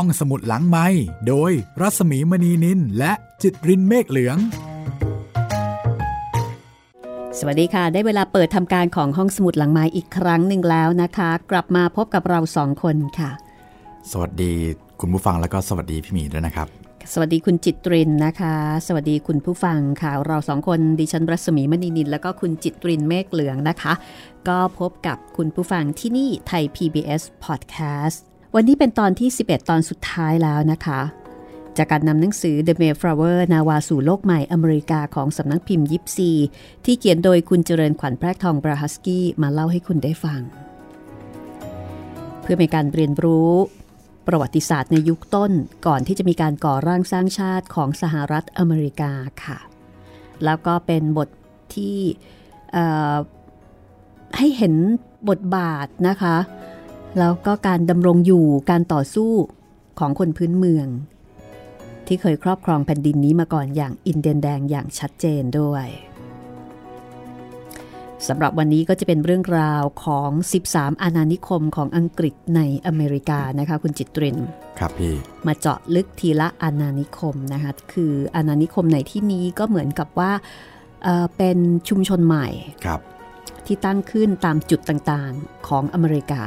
ห้องสมุดหลังไม้โดยรัสมีมณีนินและจิตรินเมฆเหลือง สวัสดีค่ะ ได้เวลาเปิดทำการของห้องสมุดหลังไม้อีกครั้งหนึ่งแล้วนะคะ กลับมาพบกับเราสองคนค่ะ สวัสดีคุณผู้ฟังแล้วก็สวัสดีพี่หมีด้วยนะครับ สวัสดีคุณจิตรินนะคะ สวัสดีคุณผู้ฟังค่ะ เราสองคนดิฉันรัศมีมณีนิน แล้วก็คุณจิตรินเมฆเหลืองนะคะ ก็พบกับคุณผู้ฟังที่นี่ไทย PBS Podcast วันนี้เป็นตอนที่ 11 ตอนสุดท้ายแล้วนะคะ จากการนำหนังสือ The Mayflower นาวาสู่โลกใหม่อเมริกาของสำนักพิมพ์ยิปซี ที่เขียนโดยคุณเจริญขวัญแพรกทองบราฮัสกี้มาเล่าให้คุณได้ฟัง เพื่อเป็นการเรียนรู้ประวัติศาสตร์ในยุคต้นก่อนที่จะมีการก่อร่างสร้างชาติของสหรัฐอเมริกาค่ะ แล้วก็เป็นบทที่ให้เห็นบทบาทนะคะ แล้วก็การดำรงอยู่การต่อสู้ของคนพื้นเมือง ที่เคยครอบครองแผ่นดินนี้มาก่อนอย่างอินเดียนแดงอย่างชัดเจนด้วยสำหรับวันนี้ก็จะเป็นเรื่องราวของ 13 อาณานิคมของอังกฤษในอเมริกานะคะคุณจิตริน ครับพี่ มาเจาะลึกทีละอาณานิคมนะคะคืออาณานิคมในที่นี้ก็เหมือนกับว่าเเป็นชุมชนใหม่ ครับ ที่ตั้งขึ้นตามจุดต่างๆของอเมริกา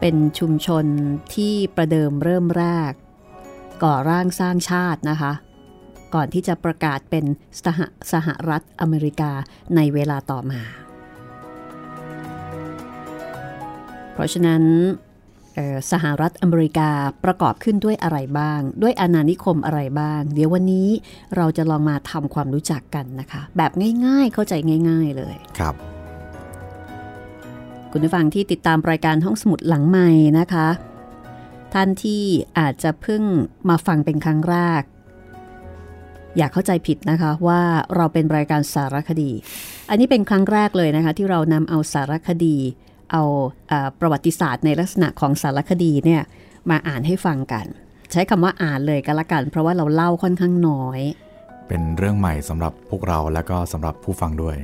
เป็นชุมชนที่ประเดิมเริ่มแรก ก่อร่างสร้างชาตินะคะ ก่อนที่จะประกาศเป็นสหสหรัฐอเมริกาในเวลาต่อมา เพราะฉะนั้นสหรัฐอเมริกาประกอบขึ้นด้วยอะไรบ้าง ด้วยอาณานิคมอะไรบ้าง เดี๋ยววันนี้เราจะลองมาทำความรู้จักกันนะคะ แบบง่ายๆเข้าใจง่าย ๆเลยครับ คุณผู้ฟังที่ติดตามรายการห้องสมุดหลังใหม่นะคะ ท่านที่อาจจะเพิ่งมาฟังเป็นครั้งแรก อย่าเข้าใจผิดนะคะว่าเราเป็นรายการสารคดี อันนี้เป็นครั้งแรกเลยนะคะ ที่เรานำเอาสารคดี เอาประวัติศาสตร์ในลักษณะของสารคดีเนี่ยมาอ่านให้ฟังกัน ใช้คำว่าอ่านเลยก็แล้วกัน เพราะว่าเราเล่าค่อนข้างน้อย เป็นเรื่องใหม่สำหรับพวกเราและก็สำหรับผู้ฟังด้วย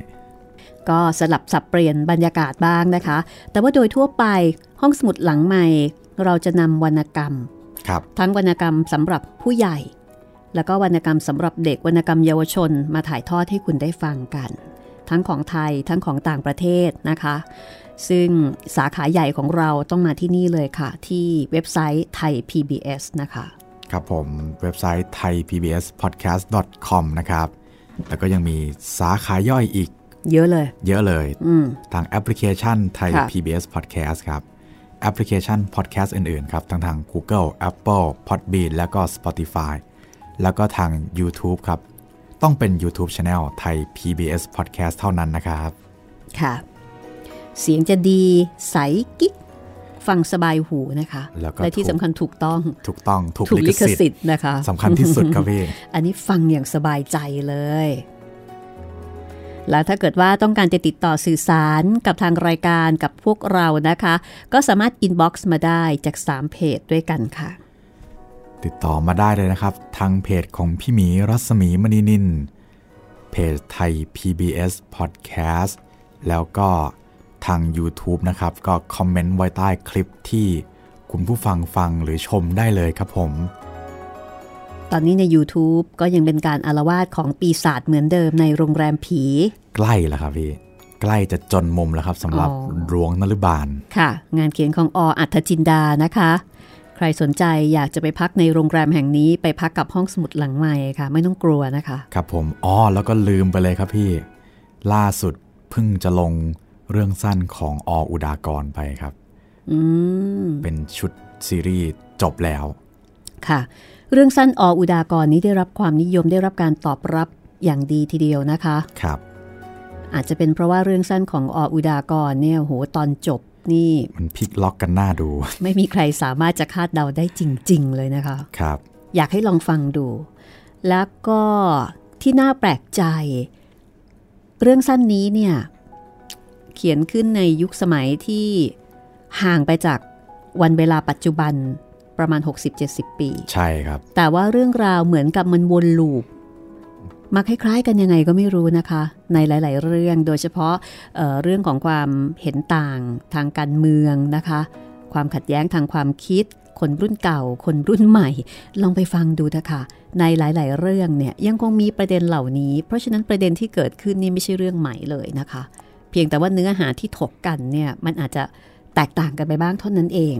ก็สลับสับเปลี่ยนบรรยากาศบ้างนะคะ แต่ว่าโดยทั่วไปห้องสมุดหลังใหม่ เราจะนำวรรณกรรมทั้งวรรณกรรมสำหรับผู้ใหญ่ แล้วก็วรรณกรรมสำหรับเด็กวรรณกรรมเยาวชนมาถ่ายทอดให้คุณได้ฟังกัน ทั้งของไทยทั้งของต่างประเทศนะคะ ซึ่งสาขาใหญ่ของเราต้องมาที่นี่เลยค่ะ ที่เว็บไซต์ไทย PBS นะคะ ครับผมเว็บไซต์ไทย PBS podcast com นะครับแล้วก็ยังมีสาขาย่อยอีก เยอะเลย เยอะเลยทางแอปพลิเคชันไทย PBS podcast ครับ แอปพลิเคชัน podcast อื่น ๆ ครับทั้งทาง Google Apple Podbean แล้วก็ Spotify แล้วก็ทาง YouTube ครับ ต้องเป็น YouTube Channel ไทย PBS Podcast เท่านั้นนะครับ ค่ะ เสียงจะดีใสกิ๊งฟังสบายหูนะคะและที่สำคัญถูกต้อง ถูกต้อง ถูกลิขสิทธิ์นะคะสำคัญที่สุดครับพี่ อันนี้ฟังอย่างสบายใจเลย แล้วถ้าเกิดว่าต้องการจะติดต่อสื่อสารกับทางรายการกับพวกเรานะคะ ก็สามารถ inbox มาได้จาก 3 เพจด้วยกันค่ะ ติดต่อมาได้เลยนะครับ ทางเพจของพี่หมีรัศมีมณีนินเพจไทย PBS Podcast แล้วก็ทาง YouTube นะครับ ก็คอมเมนต์ไว้ใต้คลิปที่คุณผู้ฟังฟังหรือชมได้เลยครับผม ตอนนี้ใน YouTube ก็ยังเป็นการอารวาสของปีศาจเหมือนเดิมในโรงแรมผี ใกล้แล้วครับพี่ ใกล้จะจนมุมแล้วครับสำหรับรวงนรุบาลค่ะ งานเขียนของออัธจินดานะคะ ใครสนใจอยากจะไปพักในโรงแรมแห่งนี้ไปพักกับห้องสมุดหลังใหม่ค่ะ ไม่ต้องกลัวนะคะ ครับผมอ๋อแล้วก็ลืมไปเลยครับพี่ ล่าสุดเพิ่งจะลงเรื่องสั้นของออุดากรไปครับอืมเป็นชุดซีรีส์จบแล้ว ค่ะ เรื่องสั้นออุดากรนี้ได้รับความนิยมได้รับการตอบรับอย่างดีทีเดียวนะคะครับ อาจจะเป็นเพราะว่าเรื่องสั้นของออุดากรเนี่ยโหตอนจบนี่มันพลิกล็อกกันหน้าดู ไม่มีใครสามารถจะคาดเดาได้จริง ๆ เลยนะคะครับ อยากให้ลองฟังดู แล้วก็ที่น่าแปลกใจ เรื่องสั้นนี้เนี่ย เขียนขึ้นในยุคสมัยที่ห่างไปจากวันเวลาปัจจุบัน ประมาณ 60-70 ปี ใช่ครับ แต่ว่าเรื่องราวเหมือนกับมันวนลูปมาคล้ายๆกันยังไงก็ไม่รู้นะคะ ในหลาย ๆ เรื่องโดยเฉพาะเเรื่องของความเห็นต่างทางการเมืองนะคะ ความขัดแย้งทางความคิด คนรุ่นเก่า คนรุ่นใหม่ ลองไปฟังดูนะคะในหลาย ๆ เรื่องเนี่ยยังคงมีประเด็นเหล่านี้ เพราะฉะนั้นประเด็นที่เกิดขึ้นนี่ไม่ใช่เรื่องใหม่เลยนะคะ เพียงแต่ว่าเนื้อหาที่ถกกันเนี่ยมันอาจจะแตกต่างกันไปบ้างเท่านั้นเอง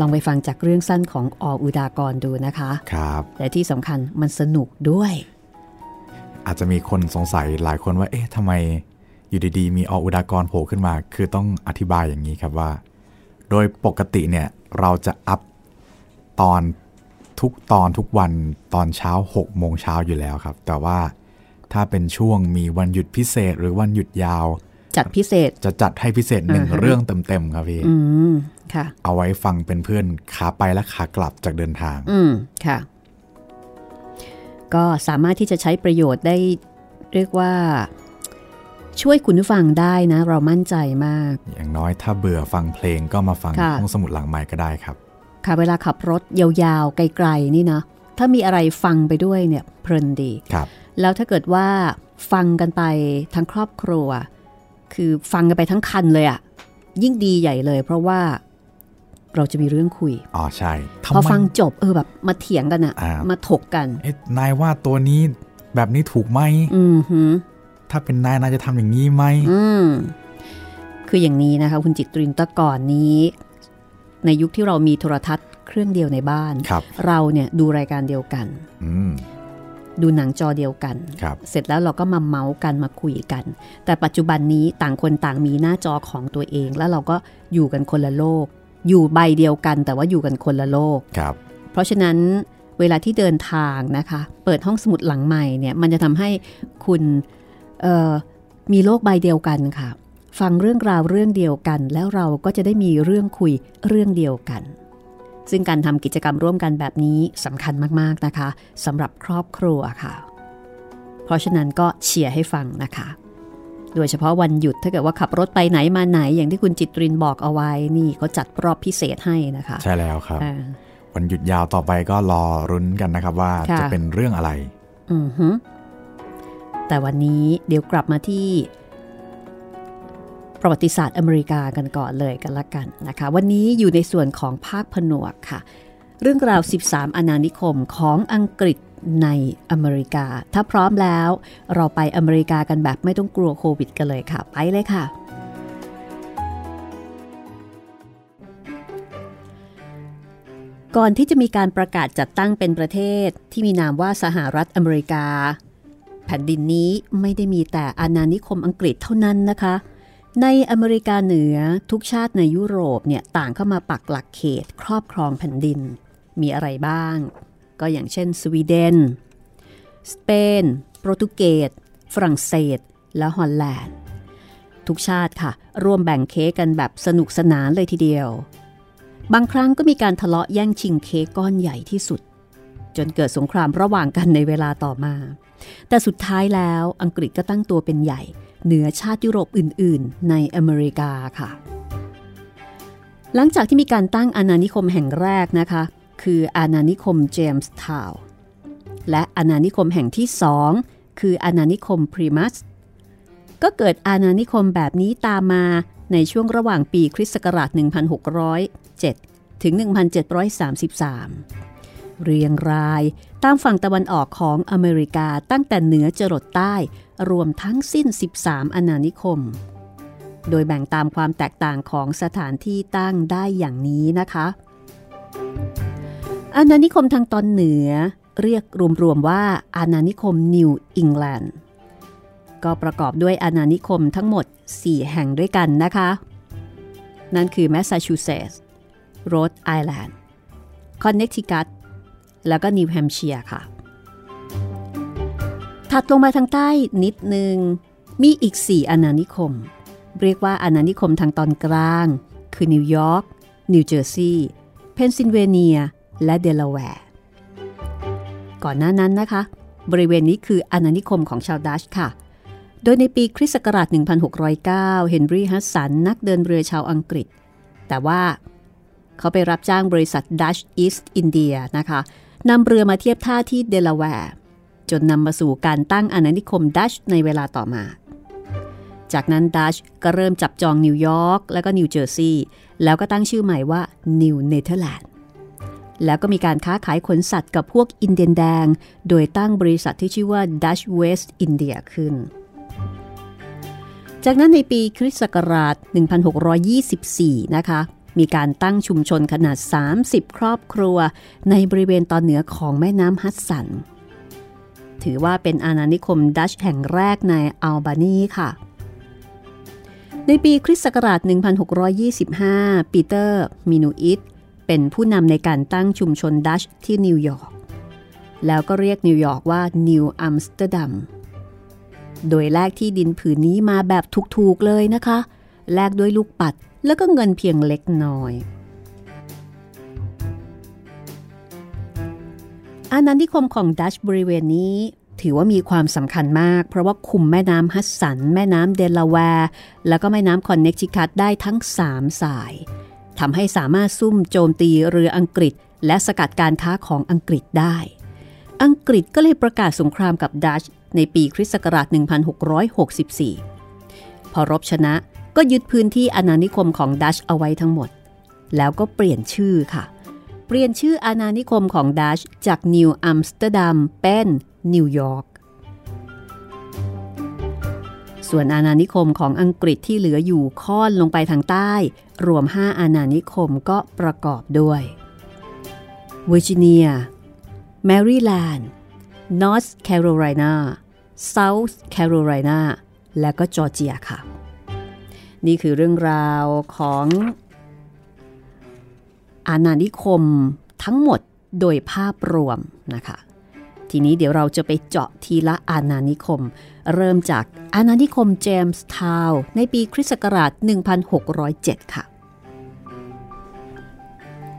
ลองไปฟังจากเรื่องสั้นของออุดากรดูนะคะครับแต่ที่สำคัญมันสนุกด้วย อาจจะมีคนสงสัยหลายคนว่า เอ๊ะทำไมอยู่ดีๆ มีออุดากรโผล่ขึ้นมา คือต้องอธิบายอย่างนี้ครับว่า โดยปกติเนี่ยเราจะอัพตอนทุกตอนทุกวันตอนเช้า6โมงเช้าอยู่แล้วครับ แต่ว่าถ้าเป็นช่วงมีวันหยุดพิเศษหรือวันหยุดยาว จัดพิเศษจะจัดให้พิเศษหนึ่งอ่าฮะเรื่องเต็มๆครับพี่อืมค่ะ เอาไว้ฟังเป็นเพื่อนขาไปและขากลับจากเดินทาง อืมค่ะ ก็สามารถที่จะใช้ประโยชน์ได้เรียกว่าช่วยคุณผู้ฟังได้นะ เรามั่นใจมาก อย่างน้อยถ้าเบื่อฟังเพลงก็มาฟังค่ะห้องสมุดหลังไม้ก็ได้ครับ ค่ะเวลาขับรถยาวๆ ไกลๆนี่นะ ถ้ามีอะไรฟังไปด้วยเนี่ยเพลินดีครับ แล้วถ้าเกิดว่าฟังกันไปทั้งครอบครัว คือฟังกันไปทั้งคันเลยอะยิ่งดีใหญ่เลย เพราะว่า เราจะมีเรื่องคุย อ๋อใช่พอทำไมฟังจบเออแบบมาเถียงกันอะอ่ามมาถกกันเอ๊ะนายว่าตัวนี้แบบนี้ถูกไหมอือหือถ้าเป็นนายนายจะทำอย่างนี้ไหมอืมคืออย่างนี้นะคะคุณจิตรินแตะก่อนนี้ ในยุคที่เรามีโทรทัศน์เครื่องเดียวในบ้านครับเราเนี่ยดูรายการเดียวกันอืมดูหนังจอเดียวกันครับเสร็จแล้วเราก็มาเมาส์กันมาคุยกัน แต่ปัจจุบันนี้ต่างคนต่างมีหน้าจอของตัวเอง แล้วเราก็อยู่กันคนละโลก อยู่ใบเดียวกัน แต่ว่าอยู่กันคนละโลกครับ เพราะฉะนั้นเวลาที่เดินทางนะคะ เปิดห้องสมุดหลังใหม่เนี่ยมันจะทำให้คุณเอ่อมีโลกใบเดียวกันค่ะ ฟังเรื่องราวเรื่องเดียวกัน แล้วเราก็จะได้มีเรื่องคุยเรื่องเดียวกัน ซึ่งการทำกิจกรรมร่วมกันแบบนี้สำคัญมากๆนะคะสำหรับครอบครัวค่ะ เพราะฉะนั้นก็เชียร์ให้ฟังนะคะ โดยเฉพาะวันหยุดถ้าเกิดว่าขับรถไปไหนมาไหน อย่างที่คุณจิตรินบอกเอาไว้นี่เขาจัดรอบพิเศษให้นะคะ ใช่แล้วครับอ่าวันหยุดยาวต่อไปก็รอรุ้นกันนะครับว่าค่ะจะเป็นเรื่องอะไร อือฮึแต่วันนี้เดี๋ยวกลับมาที่ ประวัติศาสตร์อเมริกากันก่อนเลยกันละกันนะคะ วันนี้อยู่ในส่วนของภาคผนวกค่ะ เรื่องราว 13 อาณานิคมของอังกฤษในอเมริกา ถ้าพร้อมแล้ว เราไปอเมริกากันแบบไม่ต้องกลัวโควิดกันเลยค่ะ ไปเลยค่ะ ก่อนที่จะมีการประกาศจัดตั้งเป็นประเทศที่มีนามว่าสหรัฐอเมริกา แผ่นดินนี้ไม่ได้มีแต่อาณานิคมอังกฤษเท่านั้นนะคะในอเมริกาเหนือทุกชาติในยุโรปเนี่ยต่างเข้ามาปักหลักเขตครอบครองแผ่นดิน มีอะไรบ้าง ก็อย่างเช่น สวีเดน สเปน โปรตุเกส ฝรั่งเศส และฮอลแลนด์ ทุกชาติค่ะ ร่วมแบ่งเค้กกันแบบสนุกสนานเลยทีเดียว บางครั้งก็มีการทะเลาะแย่งชิงเค้กก้อนใหญ่ที่สุด จนเกิดสงครามระหว่างกันในเวลาต่อมา แต่สุดท้ายแล้วอังกฤษก็ตั้งตัวเป็นใหญ่ เหนือชาติยุโรปอื่น ๆ ในอเมริกาค่ะหลังจากที่มีการตั้งอาณานิคมแห่งแรกนะคะ คืออาณานิคมเจมส์ทาวน์และอาณานิคมแห่งที่สองคืออาณานิคมพรีมัสก็เกิดอาณานิคมแบบนี้ตามมาในช่วงระหว่างปีคริสต์ศักราช 1607 ถึง 1733 เรียงรายตามฝั่งตะวันออกของอเมริกาตั้งแต่เหนือจรดใต้รวมทั้งสิ้น 13 อาณานิคม โดยแบ่งตามความแตกต่างของสถานที่ตั้งได้อย่างนี้นะคะ อาณานิคมทางตอนเหนือ เรียกรวมๆว่าอาณานิคมนิวอิงแลนด์ก็ประกอบด้วยอาณานิคมทั้งหมด 4 แห่งด้วยกันนะคะ นั่นคือแมสซาชูเซตส์โรดไอแลนด์คอนเน c ทิคัตแล้วก็นิวแฮมเชียร์ค่ะ ถัดลงมาทางใต้นิดนึง มีอีก 4 อาณานิคม เรียกว่าอาณานิคมทางตอนกลาง คือนิวยอร์กนิวเจอร์ซีย์เพนซิลเวเนีย และเดลาแวร์ ก่อนหน้านั้นนะคะ บริเวณนี้คืออาณานิคมของชาวดัชค่ะ โดยในปีคริสต์ศักราช 1609 เฮนรี่ฮัดสันนักเดินเรือชาวอังกฤษ แต่ว่าเขาไปรับจ้างบริษัท Dutch East India นะคะนำเรือมาเทียบท่าที่เดลาแวร์ จนนำมาสู่การตั้งอาณานิคมดัชในเวลาต่อมา จากนั้นดัชก็เริ่มจับจองนิวยอร์กและก็นิวเจอร์ซีย์แล้วก็ตั้งชื่อใหม่ว่านิวเนเธอร์แลนด์ แล้วก็มีการค้าขายขนสัตว์กับพวกอินเดียนแดง โดยตั้งบริษัทที่ชื่อว่า Dutch West India ขึ้น จากนั้นในปีคริสต์ศักราช 1624 นะคะ มีการตั้งชุมชนขนาด 30 ครอบครัว ในบริเวณตอนเหนือของแม่น้ำฮัดสัน ถือว่าเป็นอาณานิคมดัชแห่งแรกในอัลบานีค่ะ ในปีคริสต์ศักราช 1625 ปีเตอร์ มินูอิต เป็นผู้นำในการตั้งชุมชนดัชที่นิวยอร์ก แล้วก็เรียกนิวยอร์กว่านิวอัมสเตอร์ดัม โดยแลกที่ดินผืนนี้มาแบบถูกๆเลยนะคะ แลกด้วยลูกปัดแล้วก็เงินเพียงเล็กน้อยอาณานิคมของดัชบริเวณนี้ถือว่ามีความสำคัญมาก เพราะว่าคุมแม่น้ำฮัสสัน แม่น้ำเดลาแวร์ แล้วก็แม่น้ำคอนเนคติคัตได้ทั้ง 3 สาย ทำให้สามารถซุ่มโจมตีเรืออังกฤษ และสกัดการค้าของอังกฤษได้ อังกฤษก็เลยประกาศสงครามกับดัชในปีคริสต์ศักราช 1664 พอรบชนะก็ยึดพื้นที่อาณานิคมของดัชเอาไว้ทั้งหมด แล้วก็เปลี่ยนชื่อค่ะ เปลี่ยนชื่ออาณานิคมของดัชจากนิวอัมสเตอร์ดัมเป็นนิวยอร์ก ส่วนอาณานิคมของอังกฤษที่เหลืออยู่ค่อนลงไปทางใต้ รวม 5 อาณานิคมก็ประกอบด้วยเวอร์จิเนีย แมริแลนด์ นอร์ทแคโรไลนาเซาท์แคโรไลนาและก็จอร์เจียค่ะ นี่คือเรื่องราวของอาณานิคมทั้งหมดโดยภาพรวมนะคะ ทีนี้เดี๋ยวเราจะไปเจาะทีละอาณานิคม เริ่มจากอาณานิคมเจมส์ทาวน์ในปีคริสต์ศักราช 1607 ค่ะ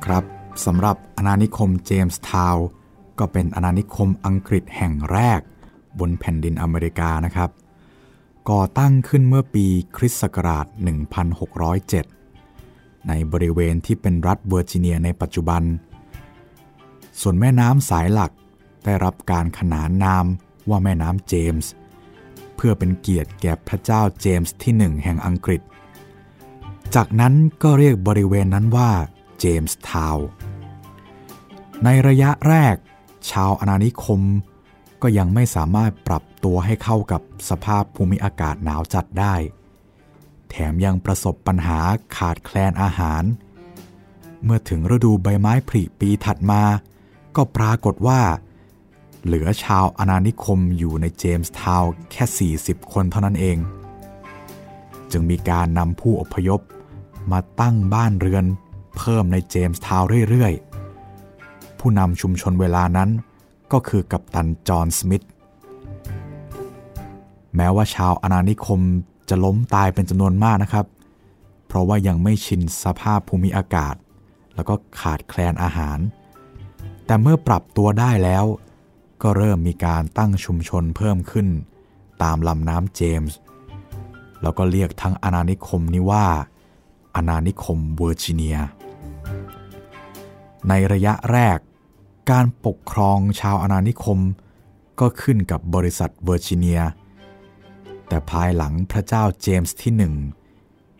ครับสำหรับอาณานิคมเจมส์ทาวน์ก็เป็นอาณานิคมอังกฤษแห่งแรก บนแผ่นดินอเมริกานะครับ ก่อตั้งขึ้นเมื่อปีคริสต์ศักราช 1607 ในบริเวณที่เป็นรัฐเวอร์จิเนียในปัจจุบัน ส่วนแม่น้ำสายหลัก ได้รับการขนานนามว่าแม่น้ำเจมส์ เพื่อเป็นเกียรติแก่พระเจ้าเจมส์ที่หนึ่งแห่งอังกฤษ จากนั้นก็เรียกบริเวณนั้นว่าเจมส์ทาวน์ในระยะแรก ชาวอาณานิคมก็ยังไม่สามารถปรับตัวให้เข้ากับสภาพภูมิอากาศหนาวจัดได้ แถมยังประสบปัญหาขาดแคลนอาหาร เมื่อถึงฤดูใบไม้ผลิปีถัดมา ก็ปรากฏว่า เหลือชาวอาณานิคมอยู่ในเจมส์ทาวน์แค่ 40 คนเท่านั้นเอง จึงมีการนำผู้อพยพมาตั้งบ้านเรือนเพิ่มในเจมส์ทาวน์เรื่อยๆ ผู้นำชุมชนเวลานั้นก็คือกัปตันจอห์นสมิธแม้ว่าชาวอาณานิคมจะล้มตายเป็นจำนวนมากนะครับ เพราะว่ายังไม่ชินสภาพภูมิอากาศ แล้วก็ขาดแคลนอาหาร แต่เมื่อปรับตัวได้แล้ว ก็เริ่มมีการตั้งชุมชนเพิ่มขึ้น ตามลำน้ำเจมส์แล้วก็เรียกทั้งอาณานิคมนี้ว่า อาณานิคมเวอร์จิเนีย ในระยะแรก การปกครองชาวอาณานิคม ก็ขึ้นกับบริษัทเวอร์จิเนีย แต่ภายหลังพระเจ้าเจมส์ที่หนึ่ง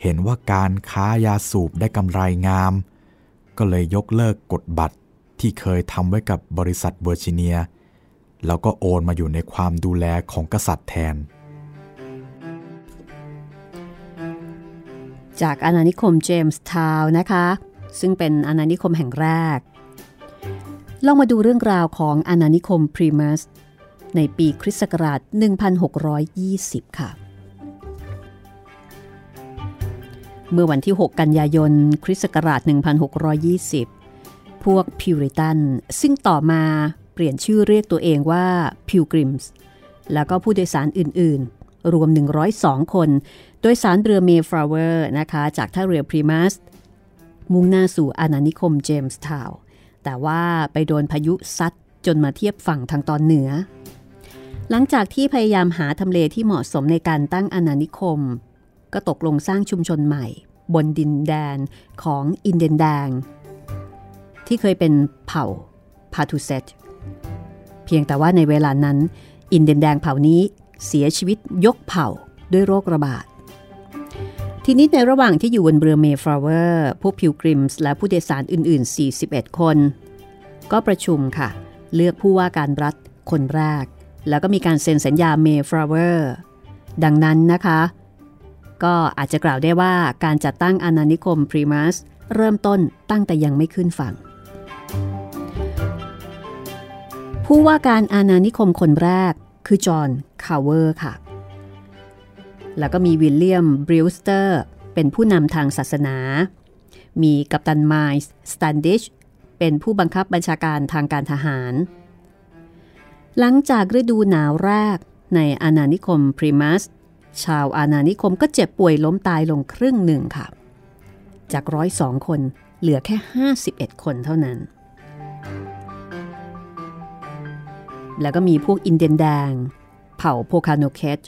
เห็นว่าการค้ายาสูบได้กำไรงาม ก็เลยยกเลิกกฎบัตรที่เคยทำไว้กับบริษัทเวอร์จิเนีย แล้วก็โอนมาอยู่ในความดูแลของกษัตริย์แทน จากอาณานิคมเจมส์ทาวน์นะคะ ซึ่งเป็นอาณานิคมแห่งแรก ลองมาดูเรื่องราวของอาณานิคมพลีมัธในปีคริสต์ศักราช 1620 ค่ะ เมื่อวันที่ 6 กันยายน คริสต์ศักราช 1620 พวกพิวริตัน ซึ่งต่อมา เปลี่ยนชื่อเรียกตัวเองว่าพิลกริมส์แล้วก็ผู้โดยสารอื่นๆ รวม 102 คน โดยสารเรือเมย์ฟลาวเวอร์นะคะจากท่าเรือพลีมัธมุ่งหน้าสู่อาณานิคมเจมส์ทาวน์แต่ว่าไปโดนพายุซัดจนมาเทียบฝั่งทางตอนเหนือ หลังจากที่พยายามหาทำเลที่เหมาะสมในการตั้งอาณานิคม ก็ตกลงสร้างชุมชนใหม่ บนดินแดนของอินเดียนแดง ที่เคยเป็นเผ่าพาทักเซต เพียงแต่ว่าในเวลานั้น อินเดียนแดงเผ่านี้เสียชีวิตยกเผ่าด้วยโรคระบาด ทีนี้ในระหว่างที่อยู่บนเรือเมย์ฟลาวเวอร์พวกพิลกริมส์และผู้โดยสารอื่น ๆ 41 คน ก็ประชุมค่ะ เลือกผู้ว่าการรัฐคนแรก แล้วก็มีการเซ็นสัญญาเมย์ฟลาวเวอร์ดังนั้นนะคะ ก็อาจจะกล่าวได้ว่าการจัดตั้งอาณานิคมพลีมัธเริ่มต้นตั้งแต่ยังไม่ขึ้นฝั่ง ผู้ว่าการอาณานิคมคนแรกคือจอห์นคาร์เวอร์ค่ะ แล้วก็มีวิลเลียมบริวสเตอร์เป็นผู้นำทางศาสนา มีกัปตันไมส์สตันดิชเป็นผู้บังคับบัญชาการทางการทหาร หลังจากฤดูหนาวแรกในอาณานิคมพรีมัส ชาวอาณานิคมก็เจ็บป่วยล้มตายลงครึ่งหนึ่งค่ะ จากร้อยสองคนเหลือแค่ 51 คนเท่านั้น แล้วก็มีพวกอินเดียนแดง เผ่าโพคาโนเคต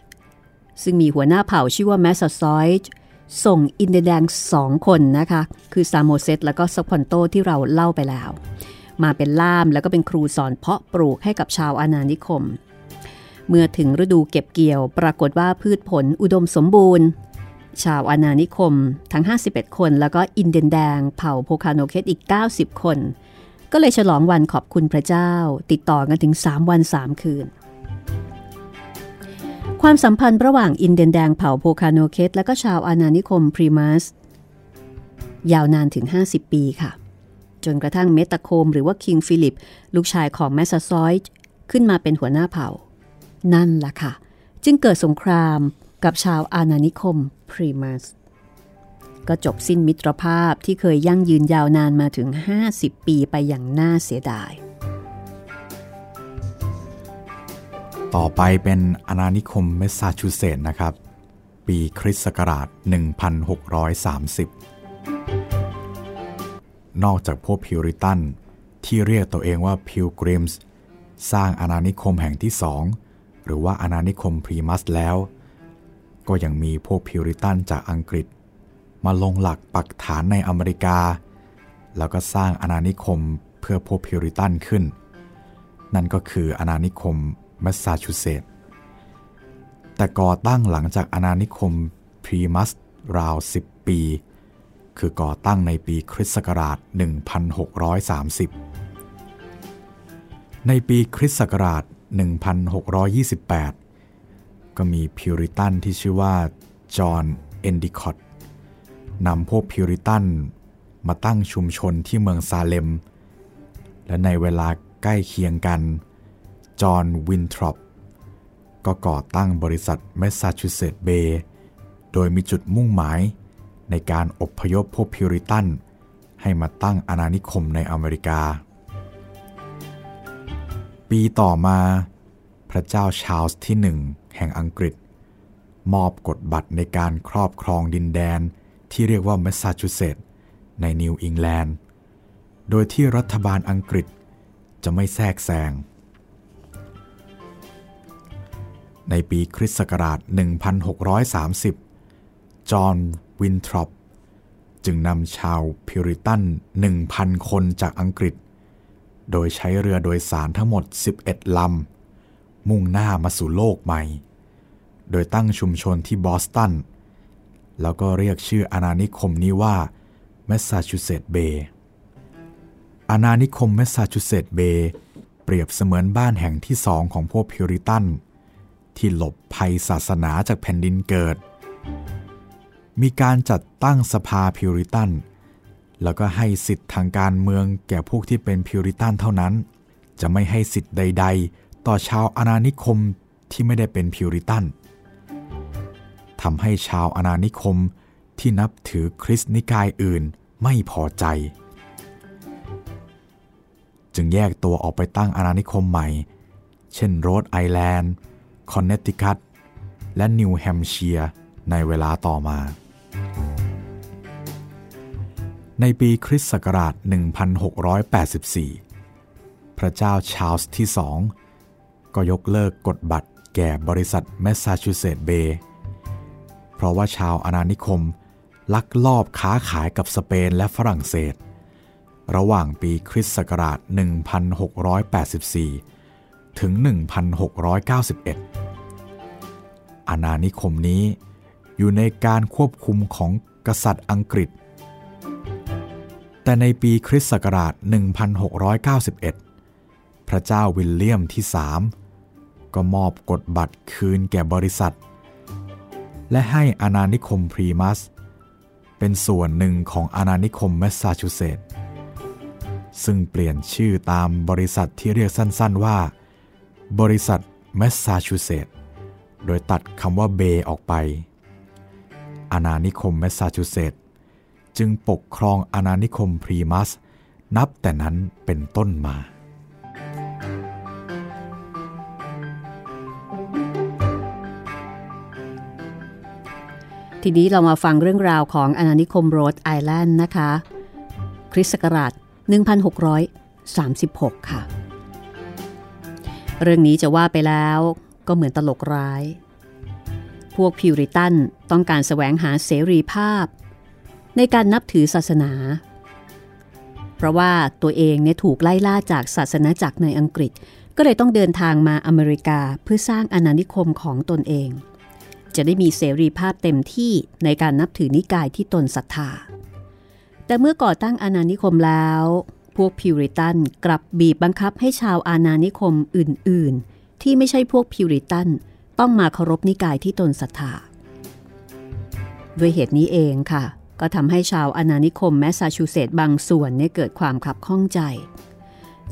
ซึ่งมีหัวหน้าเผ่าชื่อว่าแมสซาซอยด์ส่งอินเดียนแดงสองคนนะคะ คือซาโมเซตแล้วก็สควอนโตที่เราเล่าไปแล้ว มาเป็นล่ามแล้วก็เป็นครูสอนเพาะปลูกให้กับชาวอาณานิคม เมื่อถึงฤดูเก็บเกี่ยว ปรากฏว่าพืชผลอุดมสมบูรณ์ ชาวอาณานิคมทั้ง 51 คน แล้วก็อินเดียนแดง เผ่าโพคาโนเคตอีก 90 คน ก็เลยฉลองวันขอบคุณพระเจ้า ติดต่อกันถึง 3 วัน 3 คืน ความสัมพันธ์ระหว่างอินเดียนแดงเผ่าโพคาโนเคตและก็ชาวอาณานิคมพลีมัธยาวนานถึง 50 ปีค่ะ จนกระทั่งเมตาโคมหรือว่าคิงฟิลิป ลูกชายของแมสซาซอยด์ขึ้นมาเป็นหัวหน้าเผ่า นั่นล่ะค่ะ จึงเกิดสงครามกับชาวอาณานิคมพลีมัธ ก็จบสิ้นมิตรภาพที่เคยยั่งยืนยาวนานมาถึง 50 ปีไปอย่างน่าเสียดาย ต่อไปเป็นอาณานิคมแมสซาชูเซตส์นะครับ ปีคริสต์ศักราช 1630 นอกจากพวกพิวริตันที่เรียกตัวเองว่าพิลกริมส์สร้างอาณานิคมแห่งที่สองหรือว่าอาณานิคมพลีมัธแล้ว ก็ยังมีพวกพิวริตันจากอังกฤษ มาลงหลักปักฐานในอเมริกา แล้วก็สร้างอาณานิคมเพื่อพวกพิวริตันขึ้น นั่นก็คืออาณานิคมแมสซาชูเซตส์แต่ก่อตั้งหลังจากอาณานิคมพลีมัธราว 10 ปี คือก่อตั้งในปีคริสต์ศักราช 1630 ในปีคริสต์ศักราช 1628 ก็มีพิวริตันที่ชื่อว่าจอห์นเอนดิคอต นำพวกพิวริตันมาตั้งชุมชนที่เมืองซาเลม และในเวลาใกล้เคียงกัน จอห์นวินทรอปก็ก่อตั้งบริษัทแมสซาชูเซตส์เบย์โดยมีจุดมุ่งหมายในการอบพยพพวกพิวริตันให้มาตั้งอาณานิคมในอเมริกา ปีต่อมาพระเจ้าชาร์ลส์ที่หนึ่งแห่งอังกฤษ มอบกฎบัตรในการครอบครองดินแดน ที่เรียกว่าแมสซาชูเซตส์ในนิวอิงแลนด์ โดยที่รัฐบาลอังกฤษจะไม่แทรกแซง ในปีคริสต์ศักราช 1630 จอห์นวินทรอปจึงนำชาวพิวริตัน 1,000 คนจากอังกฤษ โดยใช้เรือโดยสารทั้งหมด 11 ลำ มุ่งหน้ามาสู่โลกใหม่ โดยตั้งชุมชนที่บอสตัน แล้วก็เรียกชื่ออาณานิคมนี้ว่าแมสซาชูเซตส์เบย์อาณานิคมแมสซาชูเซตส์เบย์เปรียบเสมือนบ้านแห่งที่สองของพวกพิวริตัน ที่หลบภัยศาสนาจากแผ่นดินเกิด มีการจัดตั้งสภาพิวริตัน แล้วก็ให้สิทธิ์ทางการเมืองแก่พวกที่เป็นพิวริตันเท่านั้น จะไม่ให้สิทธิ์ใด ๆ ต่อชาวอาณานิคมที่ไม่ได้เป็นพิวริตัน ทำให้ชาวอาณานิคมที่นับถือคริสต์นิกายอื่นไม่พอใจ จึงแยกตัวออกไปตั้งอาณานิคมใหม่ เช่นโรดไอแลนด์ คอนเนตทิคัต และนิวแฮมเชียร์ในเวลาต่อมา ในปีคริสต์ศักราช 1684 พระเจ้าชาร์ลส์ที่สองก็ยกเลิกกฎบัตรแก่บริษัทแมสซาชูเซตส์เบย์ เพราะว่าชาวอาณานิคม ลักลอบค้าขายกับสเปนและฝรั่งเศส ระหว่างปีคริสต์ศักราช 1684 ถึง 1691 อาณานิคมนี้อยู่ในการควบคุมของกษัตริย์อังกฤษ แต่ในปีคริสต์ศักราช 1691 พระเจ้าวิลเลียมที่ 3 ก็มอบกฎบัตรคืนแก่บริษัท และให้อาณานิคมพรีมัส เป็นส่วนหนึ่งของอาณานิคมแมสซาชูเซตส์ซึ่งเปลี่ยนชื่อตามบริษัทที่เรียกสั้นๆว่า บริษัทแมสซาชูเซตส์โดยตัดคำว่าเบย์ออกไป อาณานิคมแมสซาชูเซตส์จึงปกครองอาณานิคมพลีมัธ นับแต่นั้นเป็นต้นมา ทีนี้เรามาฟังเรื่องราวของอาณานิคมโรดไอแลนด์นะคะ คริสต์ศักราช 1636 ค่ะ เรื่องนี้จะว่าไปแล้วก็เหมือนตลกร้าย พวกพิวริตันต้องการแสวงหาเสรีภาพ ในการนับถือศาสนา เพราะว่าตัวเองเนี่ยถูกไล่ล่าจากศาสนาจักรในอังกฤษ ก็เลยต้องเดินทางมาอเมริกาเพื่อสร้างอาณานิคมของตนเอง จะได้มีเสรีภาพเต็มที่ในการนับถือนิกายที่ตนศรัทธา แต่เมื่อก่อตั้งอาณานิคมแล้ว พวกพิวริตันกลับบีบบังคับให้ชาวอาณานิคมอื่น ๆ ที่ไม่ใช่พวกพิวริตันต้องมาเคารพนิกายที่ตนศรัทธา ด้วยเหตุนี้เองค่ะ ก็ทำให้ชาวอาณานิคมแมสซาชูเซตส์บางส่วนเนี่ยเกิดความขับข้องใจ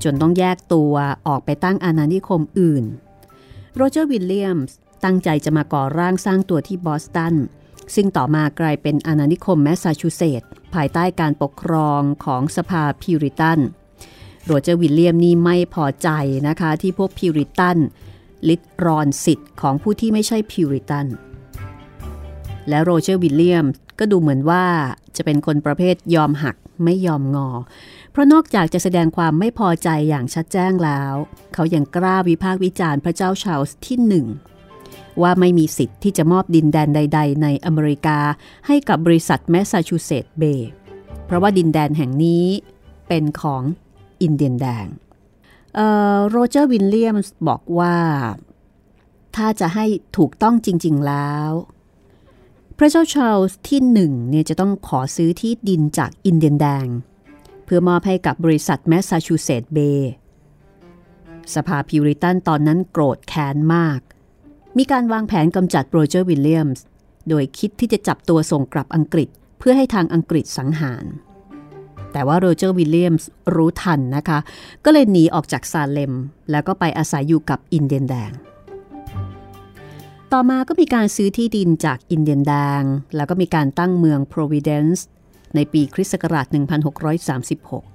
จนต้องแยกตัวออกไปตั้งอาณานิคมอื่น โรเจอร์วิลเลียมส์ ตั้งใจจะมาก่อร่างสร้างตัวที่บอสตัน ซึ่งต่อมากลายเป็นอาณานิคมแมสซาชูเซตส์ภายใต้การปกครองของสภาพิวริตัน โรเจอร์วิลเลียมนี่ไม่พอใจนะคะที่พวกพิวริตันลิดรอนสิทธิ์ของผู้ที่ไม่ใช่พิวริตัน และโรเจอร์วิลเลียมก็ดูเหมือนว่าจะเป็นคนประเภทยอมหักไม่ยอมงอ เพราะนอกจากจะแสดงความไม่พอใจอย่างชัดแจ้งแล้ว เขายังกล้าวิพากษ์วิจารณ์พระเจ้าชาลส์ที่หนึ่ง ว่าไม่มีสิทธิ์ที่จะมอบดินแดนใด ๆ ในอเมริกา ให้กับบริษัทแมสซาชูเซตส์เบย์เพราะว่าดินแดนแห่งนี้เป็นของอินเดียนแดงโรเจอร์วิลเลียมส์บอกว่า ถ้าจะให้ถูกต้องจริง ๆ แล้ว พระเจ้าชาลส์ที่หนึ่งเนี่ยจะต้องขอซื้อที่ดินจากอินเดียนแดง เพื่อมอบให้กับบริษัทแมสซาชูเซตส์เบย์สภาพิวริตันตอนนั้นโกรธแค้นมาก มีการวางแผนกำจัดโรเจอร์วิลเลียมส์โดยคิดที่จะจับตัวส่งกลับอังกฤษ เพื่อให้ทางอังกฤษสังหาร แต่ว่าโรเจอร์วิลเลียมส์รู้ทันนะคะ ก็เลยหนีออกจากซาเลม แล้วก็ไปอาศัยอยู่กับอินเดียนแดง ต่อมาก็มีการซื้อที่ดินจากอินเดียนแดง แล้วก็มีการตั้งเมือง Providence ในปีคริสต์ศักราช1636